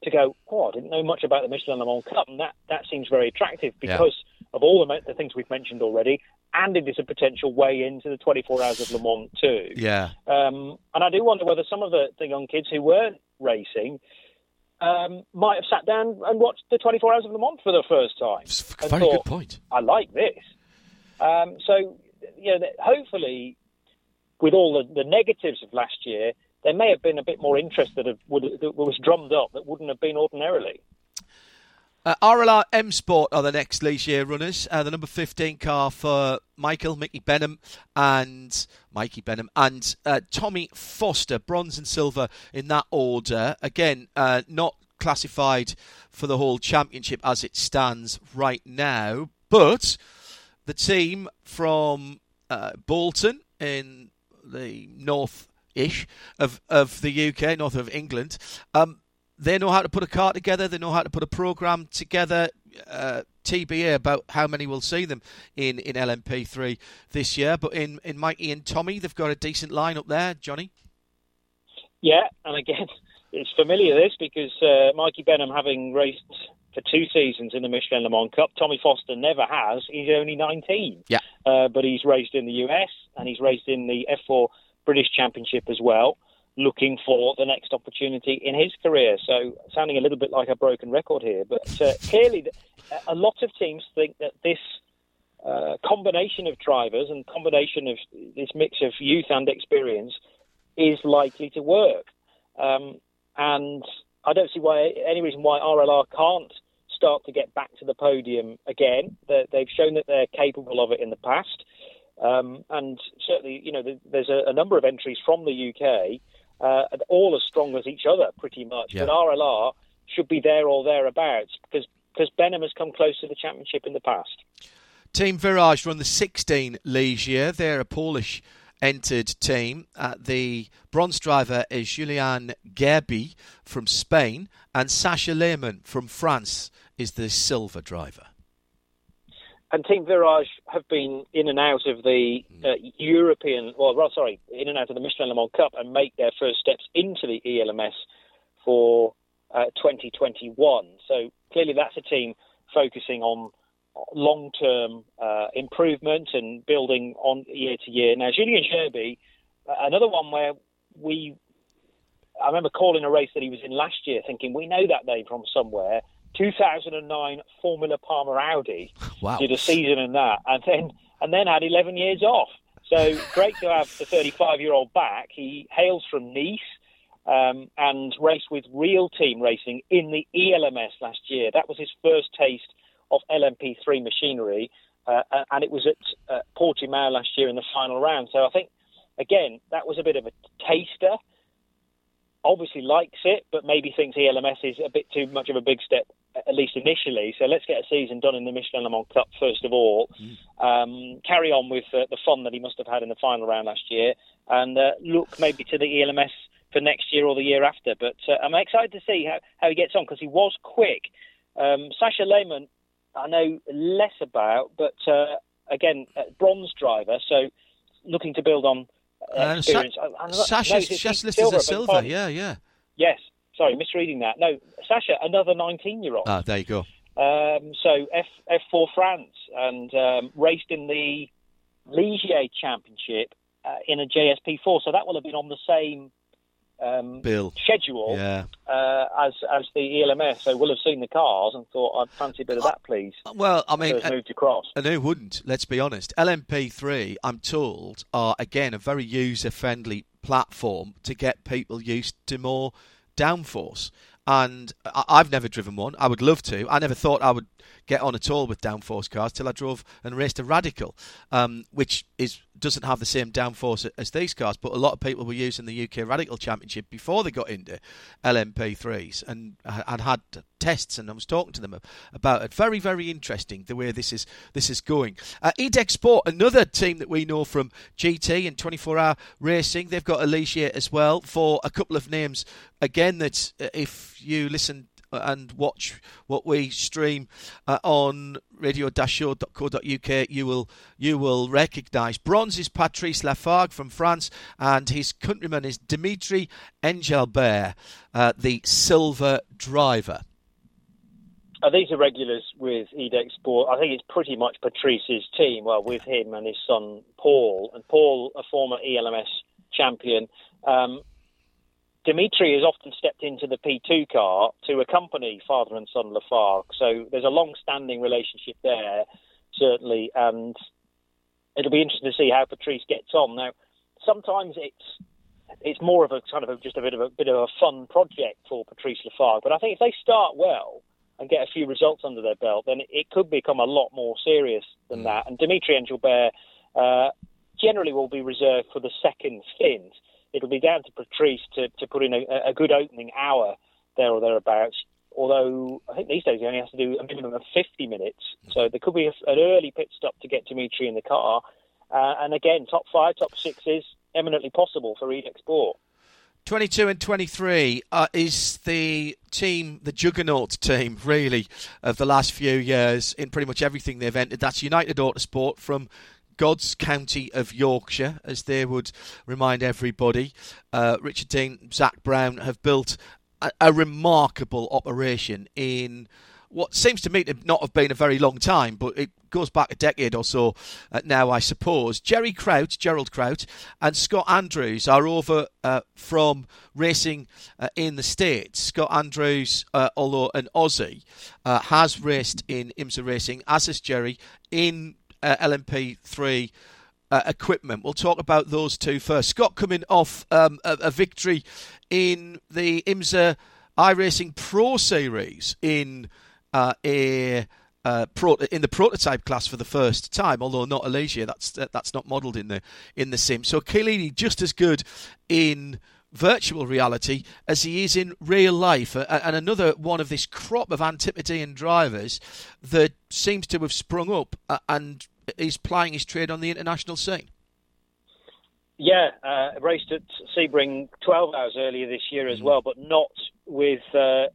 to go, oh, I didn't know much about the Michelin Le Mans Cup, and that, that seems very attractive because yeah. of all the, the, things we've mentioned already, and it is a potential way into the 24 Hours of Le Mans too. Yeah. Um, and I do wonder whether some of the, the young kids who weren't racing um, might have sat down and watched the 24 Hours of Le Mans for the first time. Very thought, good point. I like this. Um, so, you know, hopefully, with all the, the negatives of last year, there may have been a bit more interest that, have, would, that was drummed up that wouldn't have been ordinarily. Uh, RLR M Sport are the next Ligier runners. Uh, the number 15 car for Michael, Mickey Benham, and Mikey Benham, and uh, Tommy Foster, bronze and silver in that order. Again, uh, not classified for the whole championship as it stands right now, but the team from uh, Bolton in the north ish of of the UK, north of England. Um, they know how to put a car together. They know how to put a program together. Uh, TBA about how many will see them in, in LMP3 this year. But in, in Mikey and Tommy, they've got a decent lineup there, Johnny. Yeah, and again, it's familiar this because uh, Mikey Benham having raced for two seasons in the Michelin Le Mans Cup. Tommy Foster never has. He's only 19. Yeah. Uh, but he's raced in the US and he's raced in the F4 British Championship as well, looking for the next opportunity in his career. So, sounding a little bit like a broken record here, but uh, clearly, a lot of teams think that this uh, combination of drivers and combination of this mix of youth and experience is likely to work. Um, and I don't see why any reason why RLR can't start to get back to the podium again. They've shown that they're capable of it in the past. Um, and certainly, you know, there's a, a, number of entries from the UK, uh, all as strong as each other, pretty much. Yeah. But RLR should be there or thereabouts because because Benham has come close to the championship in the past. Team Virage run the 16 Ligier. They're a Polish entered team. Uh, the bronze driver is Julien Gerbi from Spain, and Sasha Lehmann from France is the silver driver. And Team Virage have been in and out of the uh, European, well, sorry, in and out of the Michelin Le Mans Cup and make their first steps into the ELMS for uh, 2021. So clearly that's a team focusing on long term uh, improvement and building on year to year. Now, Julien Gerbi, uh, another one where we, I remember calling a race that he was in last year, thinking we know that name from somewhere. 2009 Formula Palmer Audi wow. did a season in that, and then and then had 11 years off. So great to have the 35 year old back. He hails from Nice. Um, and raced with real team racing in the ELMS last year. That was his first taste of LMP3 machinery, uh, and it was at uh, Portimao last year in the final round. So I think, again, that was a bit of a taster. Obviously likes it, but maybe thinks ELMS is a bit too much of a big step, at least initially. So let's get a season done in the Michelin Le Mans Cup first of all. Mm. Um, carry on with uh, the fun that he must have had in the final round last year, and uh, look maybe to the ELMS for next year or the year after. But uh, I'm excited to see how, how he gets on because he was quick. Um, Sascha Lehmann I know less about, but uh, again, bronze driver, so looking to build on uh, experience. Sa- Sascha's no, just listed as a silver, yeah, yeah. Yes, sorry, misreading that. No, Sasha, another 19 year old. Ah, there you go. Um, so F F4 France and um, raced in the Ligier Championship uh, in a JSP4. So that will have been on the same um, Bill schedule yeah. uh, as as the ELMS. So we'll have seen the cars and thought I'd fancy a bit of that, please. Well, I mean, so moved across. And who wouldn't? Let's be honest. LMP3, I'm told, are again a very user friendly platform to get people used to more downforce. And I've never driven one. I would love to. I never thought I would get on at all with downforce cars till I drove and raced a Radical, um, which is doesn't have the same downforce as these cars. But a lot of people were using the UK Radical Championship before they got into LMP3s and and had tests. And I was talking to them about it. Very very interesting the way this is this is going. Uh, Sport, another team that we know from GT and 24 Hour Racing, they've got a Ligier as well for a couple of names. Again, that uh, if you listen and watch what we stream uh, on radio-show.co.uk, you will you will recognise. Bronze is Patrice Lafargue from France, and his countryman is Dimitri Enjalbert, uh, the silver driver. Uh, these are regulars with IDEC Sport. I think it's pretty much Patrice's team. Well, with him and his son Paul, and Paul, a former ELMS champion. Um, Dimitri has often stepped into the P2 car to accompany father and son Lafargue. So there's a long standing relationship there, certainly, and it'll be interesting to see how Patrice gets on. Now, sometimes it's it's more of a kind of a, just a bit of a bit of a fun project for Patrice Lafargue, but I think if they start well and get a few results under their belt, then it could become a lot more serious than mm. that. And Dimitri Enjalbert uh, generally will be reserved for the second stint it'll be down to Patrice to, to put in a, a good opening hour there or thereabouts. Although I think these days he only has to do a minimum of 50 minutes, so there could be a, an early pit stop to get Dimitri in the car. Uh, and again, top five, top six is eminently possible for IDEC Sport. 22 and 23 uh, is the team, the juggernaut team, really, of the last few years in pretty much everything they've entered. That's United Autosport from God's County of Yorkshire, as they would remind everybody. Uh, Richard Dean, Zak Brown have built a, a, remarkable operation in what seems to me to not have been a very long time, but it goes back a decade or so uh, now, I suppose. Jerry Kraut, Gerald Kraut, and Scott Andrews are over uh, from racing uh, in the States. Scott Andrews, uh, although an Aussie, uh, has raced in IMSA Racing, as has Jerry, in uh, LMP3 uh, equipment. We'll talk about those two first. Scott coming off um, a, a, victory in the IMSA iRacing Pro Series in uh, a. Uh, pro- in the prototype class for the first time, although not a Ligier, that's that's not modelled in the in the sim. So Chiellini just as good in virtual reality as he is in real life. And another one of this crop of Antipodean drivers that seems to have sprung up and is plying his trade on the international scene. Yeah, uh, raced at Sebring 12 hours earlier this year as mm. well, but not with uh,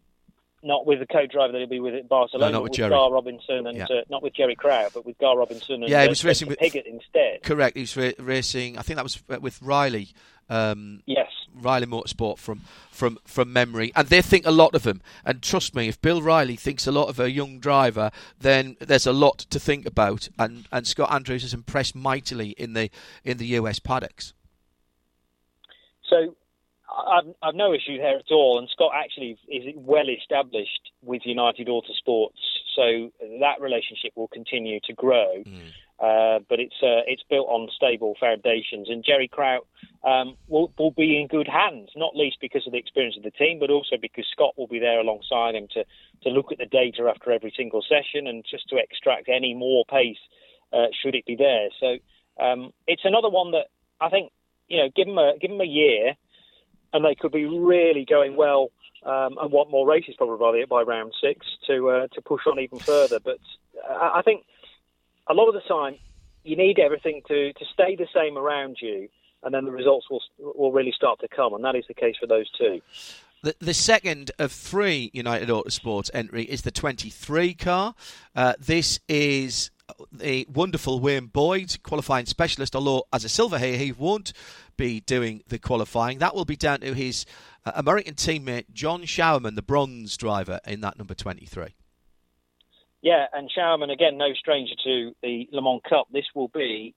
not with the co-driver that he'll be with at Barcelona. No, not with, with Jerry. Gar Robinson and yeah. uh, not with Jerry Kraut, but with Gar Robinson and yeah, he was racing with Piggott instead. Correct, he was ra- racing. I think that was with Riley. Um, yes, Riley Motorsport from from from memory, and they think a lot of him. And trust me, if Bill Riley thinks a lot of a young driver, then there's a lot to think about. And and Scott Andrews has impressed mightily in the in the US paddocks. So I've, I've no issue there at all. And Scott actually is well established with United Autosports, so that relationship will continue to grow. Mm. Uh, but it's uh, it's built on stable foundations, and Jerry Kraut um, will, will be in good hands, not least because of the experience of the team, but also because Scott will be there alongside him to to look at the data after every single session and just to extract any more pace uh, should it be there. So um, it's another one that I think you know give them a give them a year and they could be really going well um, and want more races probably by, by round six to uh, to push on even further. But I, I think a lot of the time you need everything to, to stay the same around you, and then the results will will really start to come, and that is the case for those two. The, the second of three United Autosports entry is the 23 car. Uh, this is the wonderful Wayne Boyd, qualifying specialist, although as a silver here, he won't be doing the qualifying. That will be down to his uh, American teammate, John Schauerman, the bronze driver in that number 23. Yeah, and Schauerman, again, no stranger to the Le Mans Cup. This will be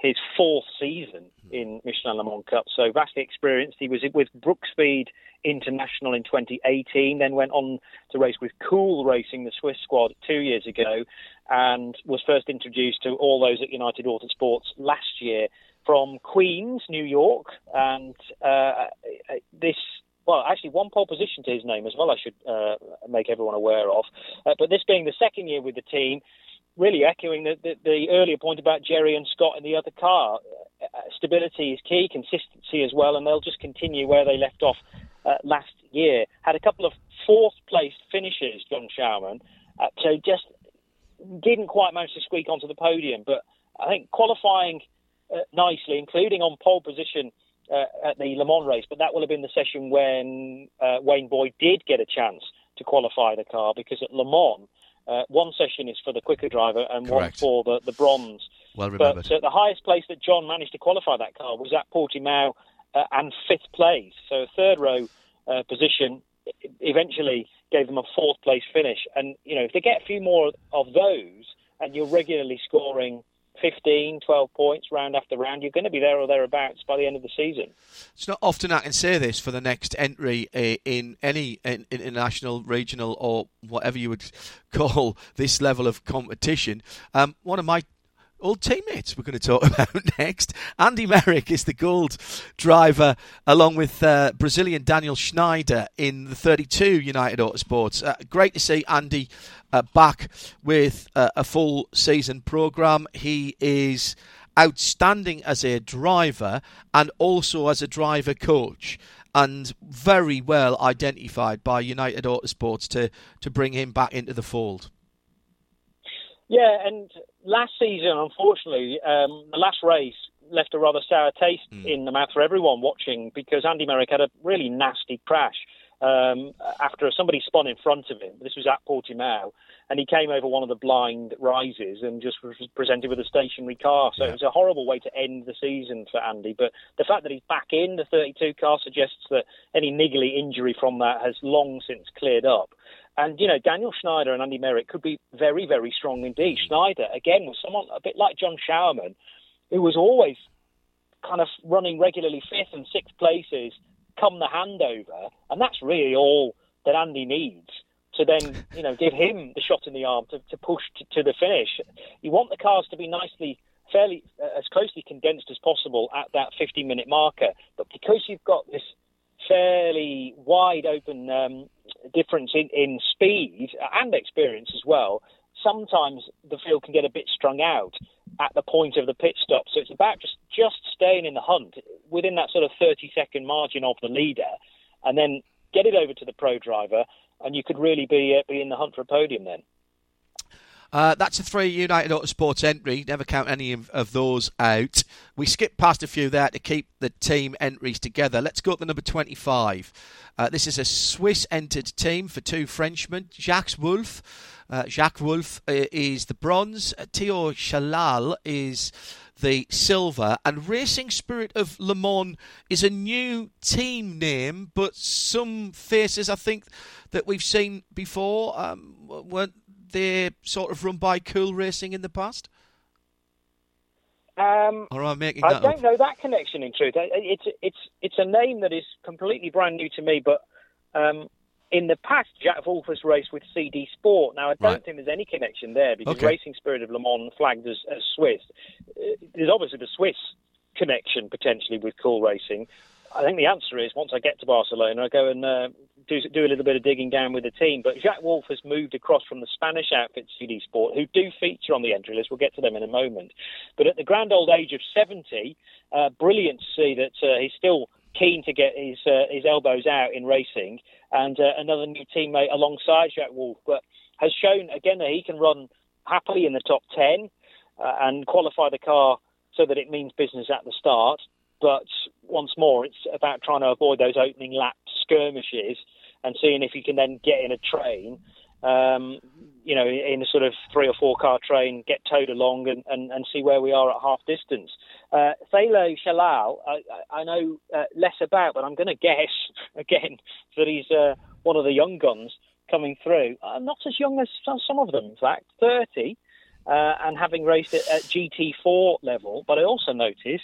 his fourth season in Michelin Le Mans Cup, so vastly experienced. He was with Brookspeed International in 2018, then went on to race with Cool Racing, the Swiss squad, two years ago, and was first introduced to all those at United Autosports last year from Queens, New York, and uh, this well, actually, one pole position to his name as well. I should uh, make everyone aware of. Uh, but this being the second year with the team, really echoing the, the, the, earlier point about Jerry and Scott in the other car. Uh, stability is key, consistency as well, and they'll just continue where they left off uh, last year. Had a couple of fourth place finishes, John Schauerman, uh, so just didn't quite manage to squeak onto the podium. But I think qualifying uh, nicely, including on pole position uh, at the Le Mans race, but that will have been the session when uh, Wayne Boyd did get a chance to qualify the car because at Le Mans, uh, one session is for the quicker driver and Correct. one for the, the bronze. Well remembered. But uh, the highest place that John managed to qualify that car was at Portimao uh, and fifth place. So a third row uh, position eventually gave them a fourth place finish. And, you know, if they get a few more of those and you're regularly scoring 15, 12 points round after round, you're going to be there or thereabouts by the end of the season. It's not often I can say this for the next entry uh, in any international, regional, or whatever you would call this level of competition. Um, one of my old teammates we're going to talk about next. Andy Meyrick is the gold driver, along with uh, Brazilian Daniel Schneider in the 32 United Autosports. Uh, great to see Andy uh, back with uh, a full season programme. He is outstanding as a driver and also as a driver coach. And very well identified by United Autosports to, to bring him back into the fold. Yeah, and last season, unfortunately, um, the last race left a rather sour taste mm. in the mouth for everyone watching because Andy Meyrick had a really nasty crash um, after somebody spun in front of him. This was at Portimao, and he came over one of the blind rises and just was presented with a stationary car. So yeah. it was a horrible way to end the season for Andy. But the fact that he's back in the 32 car suggests that any niggly injury from that has long since cleared up. And, you know, Daniel Schneider and Andy Meyrick could be very, very strong indeed. Mm. Schneider, again, was someone a bit like John Schauerman, who was always kind of running regularly fifth and sixth places come the handover. And that's really all that Andy needs to then, you know, give him the shot in the arm to, to push to, to the finish. You want the cars to be nicely fairly uh, as closely condensed as possible at that 50 minute marker. But because you've got this fairly wide open um, difference in, in speed and experience as well, sometimes the field can get a bit strung out at the point of the pit stop. So it's about just, just staying in the hunt. within that sort of 30 second margin of the leader, and then get it over to the pro driver, and you could really be uh, be in the hunt for a podium then. Uh, that's a three United Autosports entry. Never count any of, of, those out. We skipped past a few there to keep the team entries together. Let's go to the number 25. Uh, this is a Swiss entered team for two Frenchmen. Jacques Wolff. Uh, Jacques Wolff uh, is the bronze. Uh, Theo Chalal is the silver. And Racing Spirit of Léman is a new team name, but some faces I think that we've seen before um, weren't they sort of run by Cool Racing in the past? Um, or am I making I don't up? know that connection. In truth, it's it's it's a name that is completely brand new to me. But um, in the past, Jacques Wolff has raced with CD Sport. Now, I don't Right. think there's any connection there because Okay. Racing Spirit of Léman flagged as, as Swiss. Uh, There's obviously the Swiss connection potentially with Cool Racing. I think the answer is once I get to Barcelona, I go and uh, do do a little bit of digging down with the team. But Jacques Wolff has moved across from the Spanish outfit CD Sport, who do feature on the entry list. We'll get to them in a moment. But at the grand old age of 70, uh, brilliant to see that uh, he's still keen to get his uh, his elbows out in racing, and uh, another new teammate alongside Jacques Wolff, but has shown again that he can run happily in the top 10 uh, and qualify the car so that it means business at the start. But once more, it's about trying to avoid those opening lap skirmishes and seeing if you can then get in a train, um, you know, in a sort of three or four car train, get towed along and, and, and see where we are at half distance. Uh, Thalo Shalal, I, I know uh, less about, but I'm going to guess again that he's uh, one of the young guns coming through. Uh, not as young as some- of them, in fact, 30, uh, and having raced at, at GT4 level. But I also notice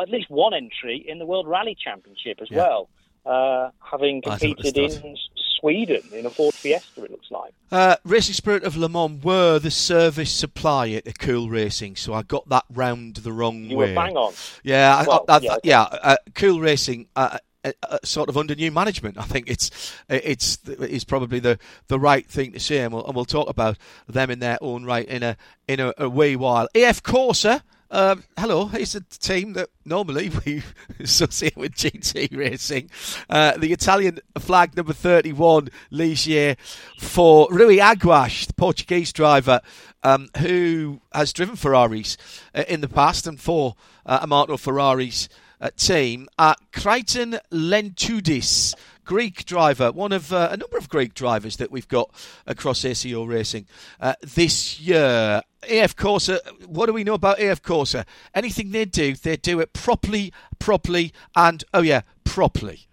at least one entry in the World Rally Championship as Yeah. well, uh, having competed in Sweden in a Ford Fiesta, it looks like. Uh, Racing Spirit of Léman were the service supplier to Cool Racing, so I got that round the wrong You way. You were bang on. Yeah, I, Well, I, I, yeah, yeah. Uh, cool Racing, uh, uh, uh, sort of under new management. I think it's it's is probably the, the right thing to say, and we'll, and we'll talk about them in their own right in a in a, a wee while. AF Corse. Um, hello, it's a team that normally we associate with GT racing. Uh, the Italian flag number 31 Ligier for Rui Aguas, the Portuguese driver um, who has driven Ferraris uh, in the past and for uh, Amato Ferrari's uh, team. Uh, Kriton Lendoudis, Greek driver, one of uh, a number of Greek drivers that we've got across ACO Racing uh, this year. AF Corse, what do we know about AF Corse? Anything they do, they do it properly, properly, and oh yeah, properly.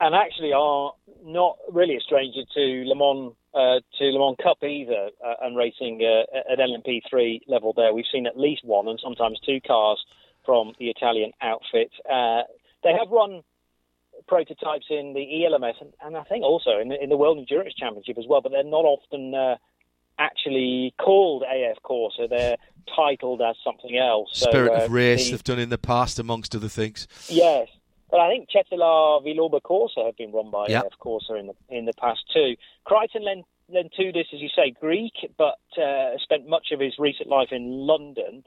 and actually are not really a stranger to Le Mans uh, to Le Mans Cup either, uh, and racing uh, at LMP3 level. There, we've seen at least one and sometimes two cars from the Italian outfit. Uh, they have run prototypes in the ELMS and, and I think also in the, in the World Endurance Championship as well, but they're not often uh, actually called AF Corse. They're titled as something else. So, Spirit uh, of race the- they've done in the past, amongst other things. Yes, but I think Cetilar Villorba Corse have been run by Yep. AF Corse in the in the past too. Kriton Len- Lendoudis, as you say, Greek, but uh, spent much of his recent life in London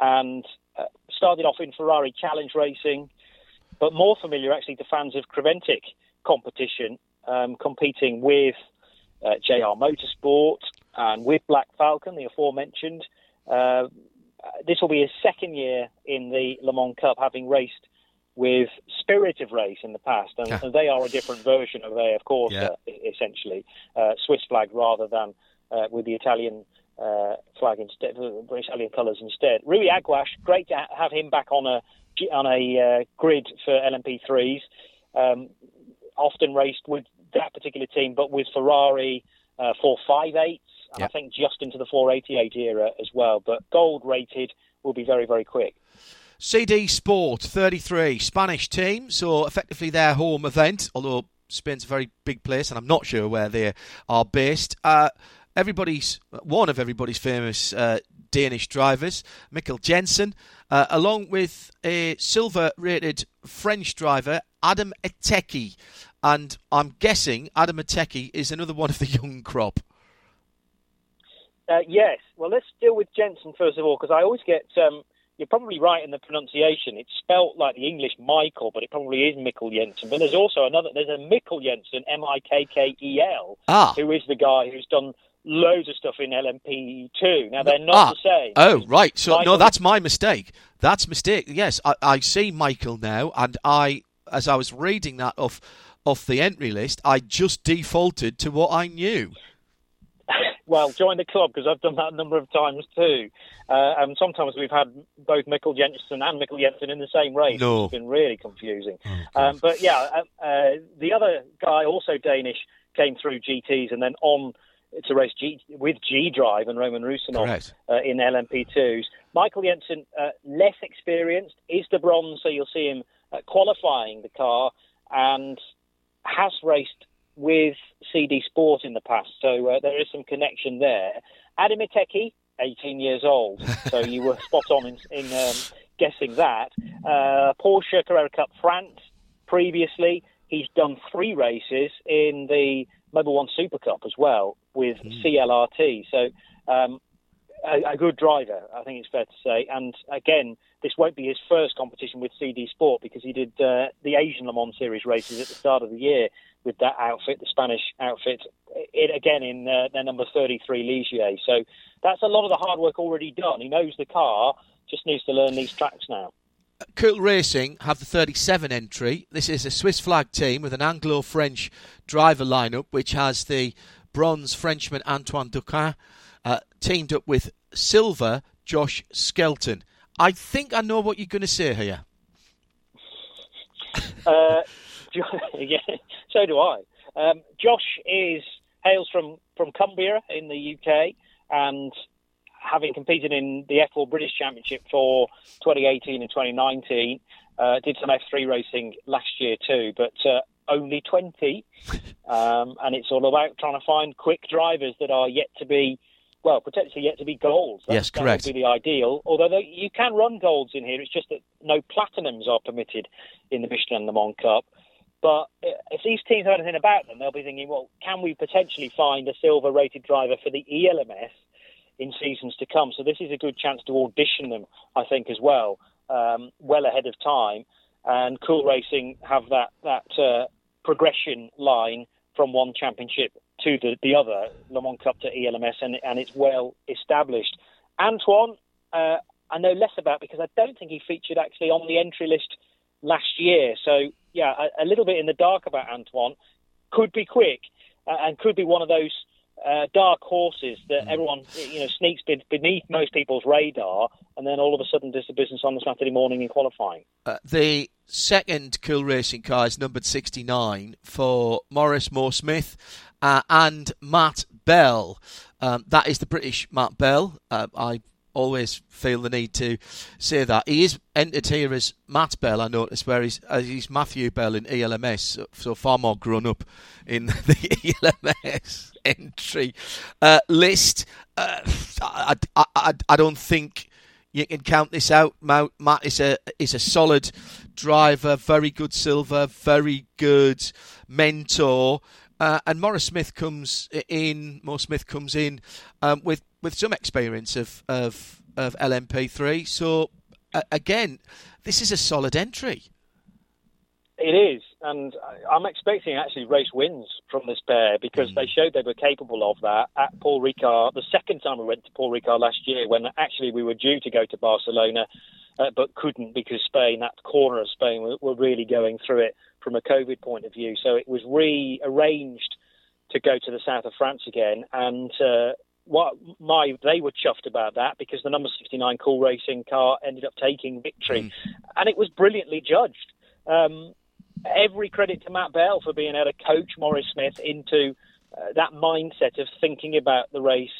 and uh, started off in Ferrari Challenge racing, but more familiar actually to fans of Creventic competition, um, competing with uh, JR Motorsport and with Black Falcon, the aforementioned. Uh, this will be his second year in the Le Mans Cup, having raced with Spirit of Race in the past, and, Yeah. and they are a different version of AF Corse, Yeah. e- essentially, uh, Swiss flag rather than uh, with the Italian uh, flag instead, uh, Italian colours instead. Rui Aguas, great to ha- have him back on a on a uh, grid for LMP3s. Um, often raced with that particular team, but with Ferrari uh, 458s, and I think just into the 488 era as well. But gold rated will be very, very quick. CD Sport 33, Spanish team, so effectively their home event, although Spain's a very big place and I'm not sure where they are based. Uh, everybody's one of everybody's famous uh, Danish drivers, Mikkel Jensen, uh, along with a silver rated French driver, Adam Eteki. And I'm guessing Adam Eteki is another one of the young crop. Uh, yes. Well, let's deal with Jensen first of all, because I always get um, you're probably right in the pronunciation. It's spelt like the English Michael, but it probably is Mikkel Jensen. But there's also another. There's a Mikkel Jensen, M-I-K-K-E-L, Ah. who is the guy who's done loads of stuff in LMP2. Now they're not ah, the same. Oh, right. So Michael- no, that's my mistake. That's mistake. Yes, I, I see Michael now, and I, as I was reading that off off the entry list, I just defaulted to what I knew. Well, join the club because I've done that a number of times too. Uh, and sometimes we've had both Mikkel Jensen and Mikkel Jensen in the same race. No. It's been really confusing. um, but yeah, uh, uh, the other guy, also Danish, came through GTs and then on to race G- with G Drive and Roman Rusinov uh, in LMP2s. Michael Jensen, uh, less experienced, is the bronze, so you'll see him uh, qualifying the car and has raced with CD Sport in the past, so uh, there is some connection there. Adam Eteki, 18 years old, so you were spot on in, in um, guessing that. Uh, Porsche Carrera Cup France previously. He's done three races in the Mobil One Super Cup as well with CLRT. So um, a, a good driver, I think it's fair to say. And again, this won't be his first competition with CD Sport because he did uh, the Asian Le Mans Series races at the start of the year with that outfit, the Spanish outfit, it again in uh, their number 33 Ligier. So that's a lot of the hard work already done. He knows the car, just needs to learn these tracks now. Cool Racing have the 37 entry. This is a Swiss flag team with an Anglo French driver lineup, which has the bronze Frenchman Antoine Doquin uh, teamed up with silver Josh Skelton. I think I know what you're going to say here. Uh, yeah, so do I. Um, Josh is hails from from Cumbria in the UK, and having competed in the F4 British Championship for 2018 and 2019, uh, did some F3 racing last year too, but uh, only 20, um, and it's all about trying to find quick drivers that are yet to be. Well, potentially yet to be golds. That- Yes, that correct. would be the ideal. Although they, you can run golds in here, it's just that no platinums are permitted in the Michelin Le Mans Cup. But if these teams have anything about them, they'll be thinking, well, can we potentially find a silver rated driver for the ELMS in seasons to come? So this is a good chance to audition them, I think, as well, um, well ahead of time. And Cool Racing have that, that uh, progression line from one championship to the, the other, Le Mans Cup to ELMS, and, and it's well established. Antoine, uh, I know less about because I don't think he featured actually on the entry list last year. So yeah, a, a little bit in the dark about Antoine. Could be quick uh, and could be one of those uh, dark horses that everyone you know sneaks beneath most people's radar, and then all of a sudden does the business on the Saturday morning in qualifying. Uh, the second Cool Racing car is numbered 69 for Morris Moore Smith uh, and Matt Bell. Um, that is the British Matt Bell. Uh, I always feel the need to say that. He is entered here as Matt Bell, I noticed, where he's, uh, he's Matthew Bell in ELMS, so far more grown up in the ELMS entry uh, list. Uh, I, I, I, I don't think you can count this out. Matt is a is a solid driver, very good silver, very good mentor. Uh, and Morris Smith comes in. Morris Smith comes in um, with with some experience of of, of LMP3. So again, this is a solid entry. It is, and I'm expecting actually race wins from this pair because they showed they were capable of that at Paul Ricard. The second time we went to Paul Ricard last year, when actually we were due to go to Barcelona, uh, but couldn't because Spain, that corner of Spain, were, were really going through it from a COVID point of view. So it was rearranged to go to the south of France again, and uh, what my they were chuffed about that because the number 69 Cool Racing car ended up taking victory, and it was brilliantly judged. Um, every credit to Matt Bell for being able to coach Morris Smith into uh, that mindset of thinking about the race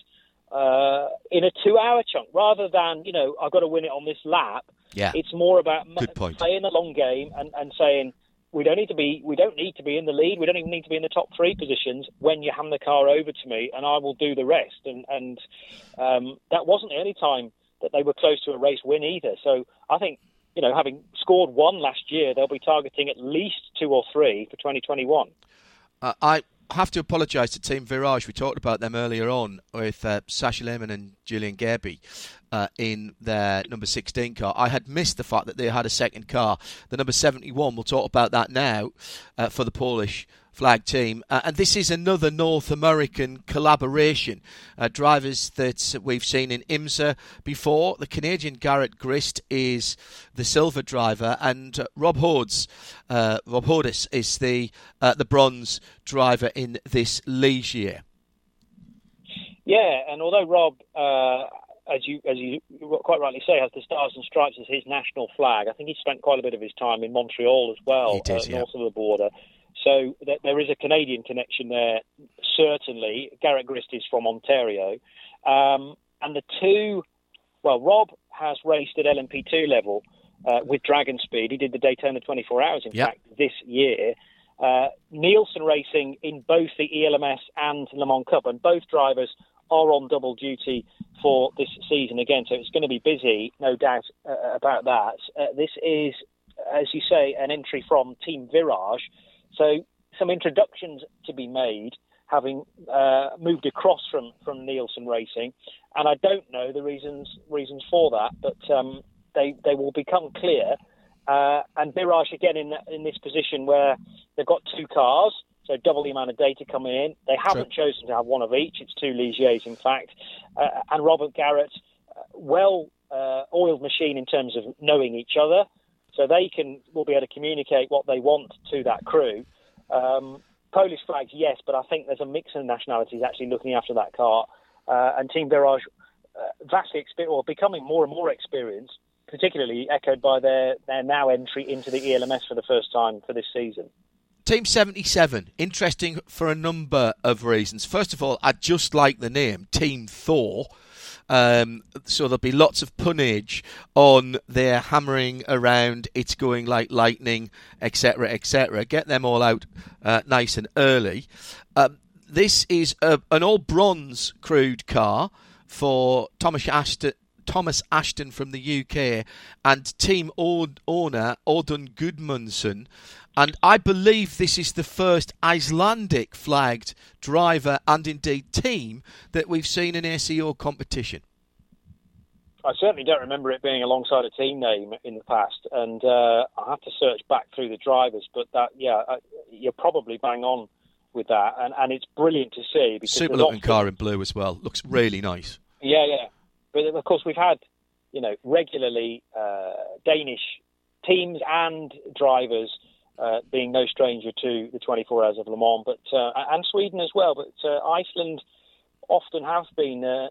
uh, in a two-hour chunk rather than you know I've got to win it on this lap. Yeah. It's more about m- Good point. playing the long game and, and saying we don't need to be we don't need to be in the lead. We don't even need to be in the top three positions when you hand the car over to me, and I will do the rest. And and um, that wasn't the only time that they were close to a race win either. So I think you know having scored one last year, they'll be targeting at least two or three for 2021. Uh, I have to apologise to Team Virage. We talked about them earlier on with uh, Sasha Lehmann and Julien Gerbi uh, in their number 16 car. I had missed the fact that they had a second car. The number 71, we'll talk about that now uh, for the Polish flag team. Uh, and this is another North American collaboration. Uh, drivers that we've seen in IMSA before. The Canadian Garrett Grist is the silver driver, and uh, Rob Hodes, uh, Rob Hodes is the uh, the bronze driver in this league year. Yeah, and although Rob uh, as you as you quite rightly say, has the Stars and Stripes as his national flag. I think he spent quite a bit of his time in Montreal as well, did, yeah. north of the border. So th- there is a Canadian connection there, certainly. Garrett Grist is from Ontario. Um, and the two, well, Rob has raced at LMP2 level uh, with Dragon Speed. He did the Daytona 24 Hours, in yep. fact, this year. Uh, Nielsen Racing in both the ELMS and Le Mans Cup, and both drivers are on double duty for this season again. So it's going to be busy, no doubt uh, about that. Uh, this is, as you say, an entry from Team Virage. So some introductions to be made, having uh, moved across from, from Nielsen Racing, and I don't know the reasons reasons for that, but um, they they will become clear. Uh, and Virage again in in this position where they've got two cars, so double the amount of data coming in. They haven't True. chosen to have one of each. It's two Ligiers, in fact. Uh, and Robert Garrett, uh, well uh, oiled machine in terms of knowing each other so they can will be able to communicate what they want to that crew. Um, Polish flags, yes, but I think there's a mix of nationalities actually looking after that car, uh, and Team Virage uh, vastly experienced, or becoming more and more experienced, particularly echoed by their their now entry into the ELMS for the first time for this season. Team 77, interesting for a number of reasons. First of all, I just like the name, Team Thor. Um, so there'll be lots of punnage on their hammering around, it's going like lightning, etc., etc. Get them all out uh, nice and early. Um, this is a, an all bronze crewed car for Thomas Ashton. Thomas Ashton from the UK and team owner Audun Gudmundsson. And I believe this is the first Icelandic flagged driver and indeed team that we've seen in ACO competition. I certainly don't remember it being alongside a team name in the past, and uh, I have to search back through the drivers. But that, yeah, uh, you're probably bang on with that, and, and it's brilliant to see. Super looking car in blue as well. Looks really nice. Yeah, yeah. But of course, we've had, you know, regularly uh, Danish teams and drivers uh, being no stranger to the 24 Hours of Le Mans, but uh, and Sweden as well. But uh, Iceland often have been uh,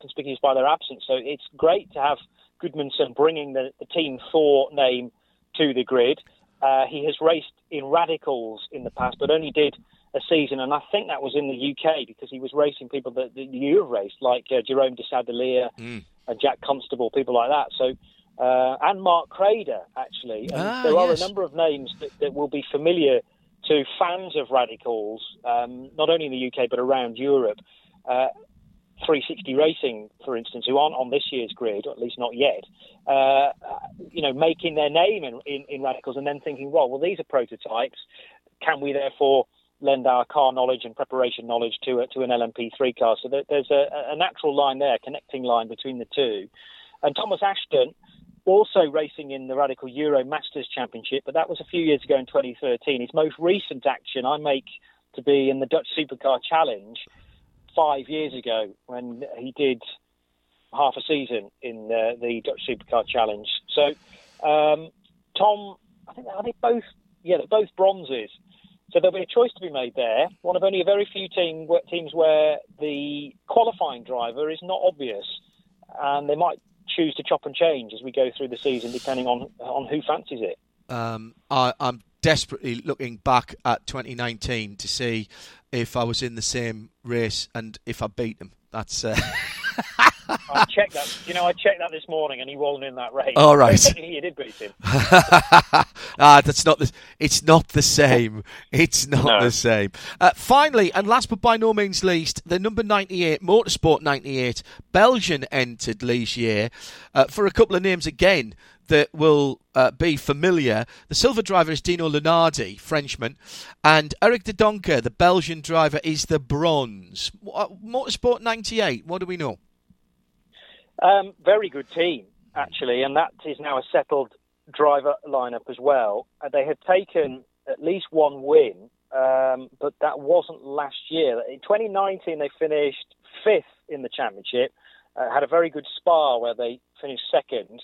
conspicuous by their absence, so it's great to have Gudmundsson bringing the, the Team Thor name to the grid. Uh, he has raced in radicals in the past, but only did a season, and I think that was in the UK because he was racing people that, that you have raced, like uh, Jerome de Sadeleer mm. and Jack Constable, people like that. So uh, and Mark Crader, actually. And ah, there are yes. a number of names that, that, will be familiar to fans of radicals, um, not only in the UK but around Europe. Uh, 360 Racing, for instance, who aren't on this year's grid, or at least not yet, uh, you know, making their name in, in, in, radicals and then thinking, well, well, these are prototypes. Can we therefore lend our car knowledge and preparation knowledge to a, to an LMP3 car? So there's a, a natural line there, connecting line between the two. And Thomas Ashton, also racing in the Radical Euro Masters Championship, but that was a few years ago in 2013. His most recent action I make to be in the Dutch Supercar Challenge five years ago when he did half a season in the, the Dutch Supercar Challenge. So, um, Tom, I think are they both? Yeah, both bronzes. So there'll be a choice to be made there. One of only a very few team, teams where the qualifying driver is not obvious, and they might choose to chop and change as we go through the season, depending on on who fancies it. Um, I, I'm desperately looking back at 2019 to see if I was in the same race and if I beat them. That's. Uh... I checked that. You know, I checked that this morning, and he wasn't in that race. All right. you did beat him. ah, that's not the. It's not the same. It's not No. the same. Uh, finally, and last but by no means least, the number ninety-eight Motorsport ninety-eight Belgian entered Ligier uh, for a couple of names again that will uh, be familiar. The silver driver is Dino Lunardi, Frenchman, and Eric de Doncker, the Belgian driver, is the bronze. Motorsport ninety-eight. What do we know? Um, very good team, actually, and that is now a settled driver lineup as well. Uh, they had taken at least one win, um, but that wasn't last year. In 2019, they finished fifth in the championship, uh, had a very good Spa where they finished second.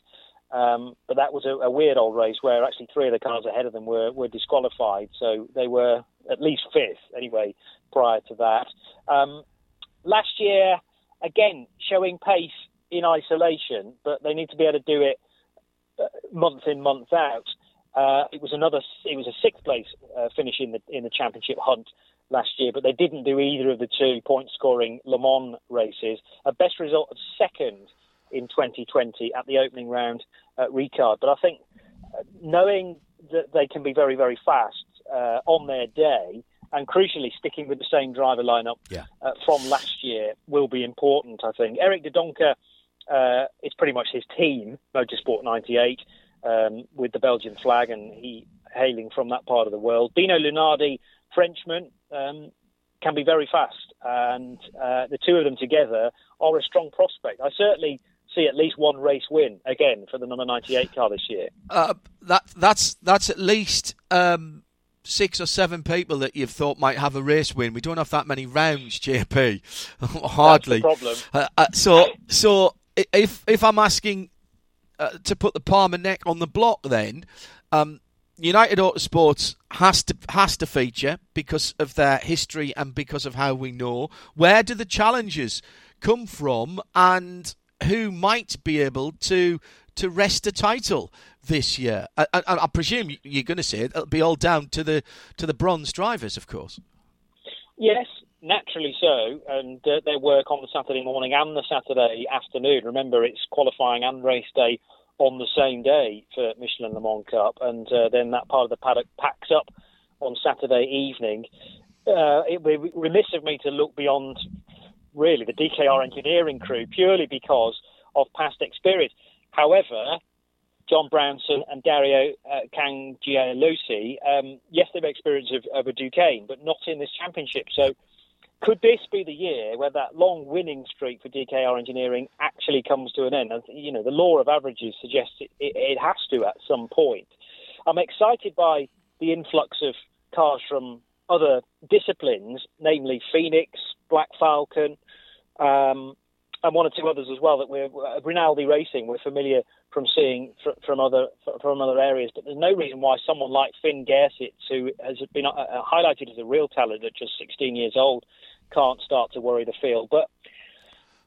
Um, but that was a, a weird old race where actually three of the cars ahead of them were, were disqualified. So they were at least fifth anyway prior to that. Um, last year, again, showing pace in isolation, but they need to be able to do it uh, month in, month out. Uh, it was another. It was a sixth place uh, finish in the in the championship hunt last year, but they didn't do either of the two point scoring Le Mans races. A best result of second in 2020 at the opening round at Ricard. But I think uh, knowing that they can be very very fast uh, on their day. And crucially, sticking with the same driver lineup Yeah. uh, from last year will be important. I think Eric De Doncker uh, it's pretty much his team, Motorsport 98, um, with the Belgian flag, and he hailing from that part of the world. Dino Lunardi, Frenchman, um, can be very fast, and uh, the two of them together are a strong prospect. I certainly see at least one race win again for the number 98 car this year. Uh, that that's that's at least um, six or seven people that you've thought might have a race win. We don't have that many rounds, JP. Hardly. Problem. Uh, uh, so so if if I'm asking uh, to put the Palmer neck on the block, then um, United Autosports has to has to feature because of their history and because of how we know. Where do the challenges come from, and who might be able to to wrest a title this year? I, I, I presume you're going to say it, it'll be all down to the to the bronze drivers, of course. Yes, naturally so, and uh, they work on the Saturday morning and the Saturday afternoon. Remember, it's qualifying and race day on the same day for Michelin Le Mans Cup, and uh, then that part of the paddock packs up on Saturday evening. Uh, it would be remiss of me to look beyond really the DKR engineering crew purely because of past experience. However, John Brownson and Dario uh, Cangialosi, um, yes, they've experience of, of a Duqueine, but not in this championship. So, could this be the year where that long winning streak for DKR Engineering actually comes to an end? And, you know, the law of averages suggests it, it, it has to at some point. I'm excited by the influx of cars from other disciplines, namely Phoenix, Black Falcon, um, and one or two others as well that we're uh, Rinaldi Racing. We're familiar from seeing fr- from other fr- from other areas, but there's no reason why someone like Finn Gersitz, who has been uh, uh, highlighted as a real talent at just 16 years old, can't start to worry the field. But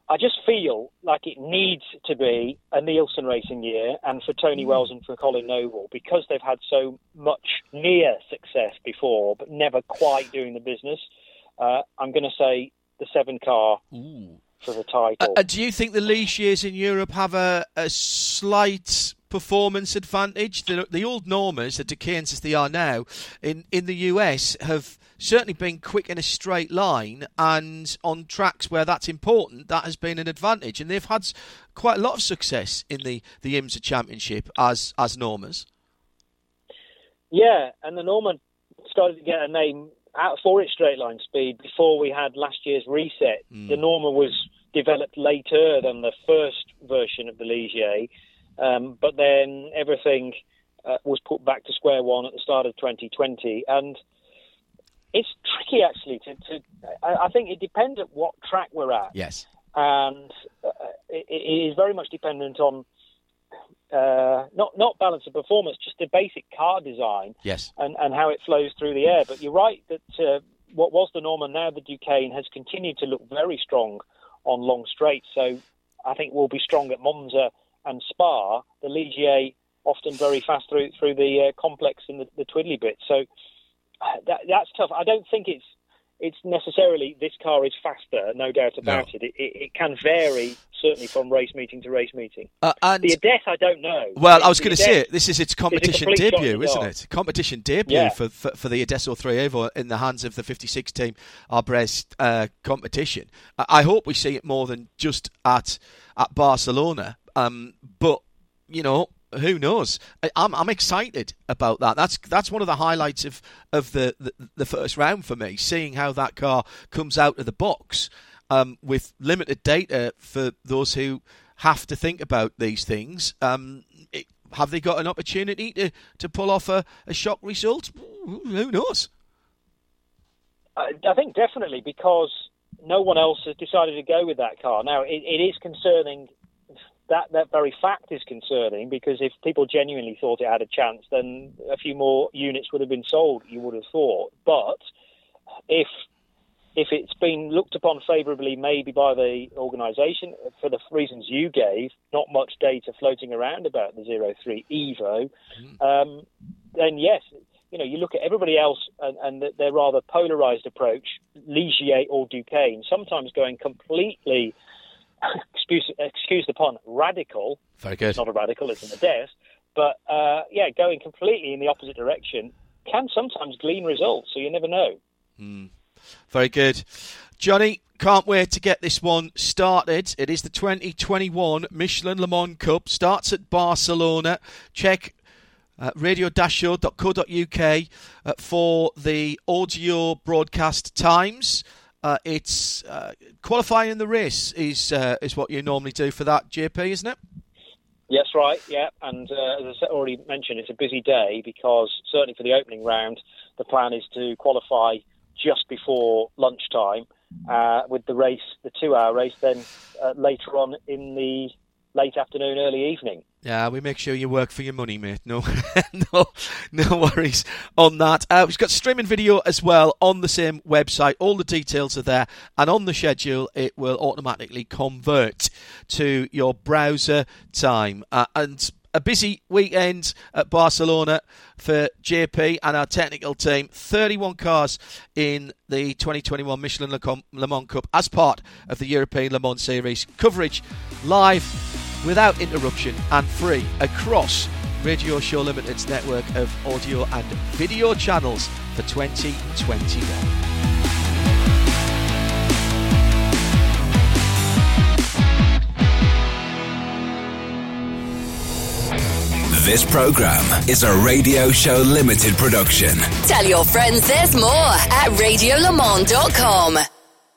I just feel like it needs to be a Nielsen racing year, and for Tony Wells and for Colin Noble, because they've had so much near success before, but never quite doing the business. Uh, I'm going to say the seven car for the title. Uh, do you think the Ligiers in Europe have a, a slight performance advantage? The, the old Normas, the Duqueines as they are now, in, in the US have certainly been quick in a straight line, and on tracks where that's important, that has been an advantage. And they've had quite a lot of success in the, the IMSA Championship as, as Normas. Yeah, and the Norman started to get a name out for its straight line speed before we had last year's reset. The Norma was developed later than the first version of the Ligier, um, but then everything uh, was put back to square one at the start of 2020, and it's tricky actually to. to I, I think it depends at what track we're at Yes. and uh, it, it is very much dependent on uh, not not balance of performance, just the basic car design Yes. and, and how it flows through the air. But you're right that uh, what was the Norman, now the Duqueine, has continued to look very strong on long straights. So I think we'll be strong at Monza and Spa. The Ligier often very fast through through the uh, complex and the, the twiddly bit. So uh, that, that's tough. I don't think it's it's necessarily this car is faster, no doubt about no. it. It, it. it, can vary certainly from race meeting to race meeting. Uh, and the Adette, I don't know. Well, I was going to say it this is its competition debut, isn't it? Competition debut yeah. for, for, for the Adess 03 Evo in the hands of the 56 team Arbrest uh, competition. I, I, hope we see it more than just at at Barcelona. Um, but you know, who knows? I, am I'm, I'm excited about that. That's that's one of the highlights of of the, the, the first round for me. Seeing how that car comes out of the box um, with limited data for those who have to think about these things. Um, it, have they got an opportunity to, to pull off a, a shock result? Who knows? I think definitely because no one else has decided to go with that car. Now, it, it is concerning that that very fact is concerning because if people genuinely thought it had a chance, then a few more units would have been sold. You would have thought, but if if it's been looked upon favourably, maybe by the organisation for the reasons you gave, not much data floating around about the 03 Evo, mm. um, then yes, you know, you look at everybody else and, and their rather polarised approach, Ligier or Duqueine, sometimes going completely excuse excuse the pun, radical. Very good. Not a radical, it's an desk, but uh, yeah, going completely in the opposite direction can sometimes glean results. So you never know. Mm. Very good, Johnny. Can't wait to get this one started. It is the 2021 Michelin Le Mans Cup. Starts at Barcelona. Check uh, radio-show.co.uk uh, for the audio broadcast times. Uh, it's uh, qualifying the race is uh, is what you normally do for that JP, isn't it? Yes, right. Yeah, and uh, as I already mentioned, it's a busy day because certainly for the opening round, the plan is to qualify just before lunchtime, uh, with the race, the two-hour race, then uh, later on in the late afternoon, early evening. Yeah, we make sure you work for your money, mate. No, no, no worries on that. Uh, we've got streaming video as well on the same website. All the details are there, and on the schedule, it will automatically convert to your browser time. Uh, and a busy weekend at Barcelona for JP and our technical team. 31 cars in the 2021 Michelin Le Mans Cup as part of the European Le Mans Series. Coverage live, without interruption, and free across Radio Show Limited's network of audio and video channels for 2021. This program is a Radio Show Limited production. Tell your friends there's more at radiolemans.com.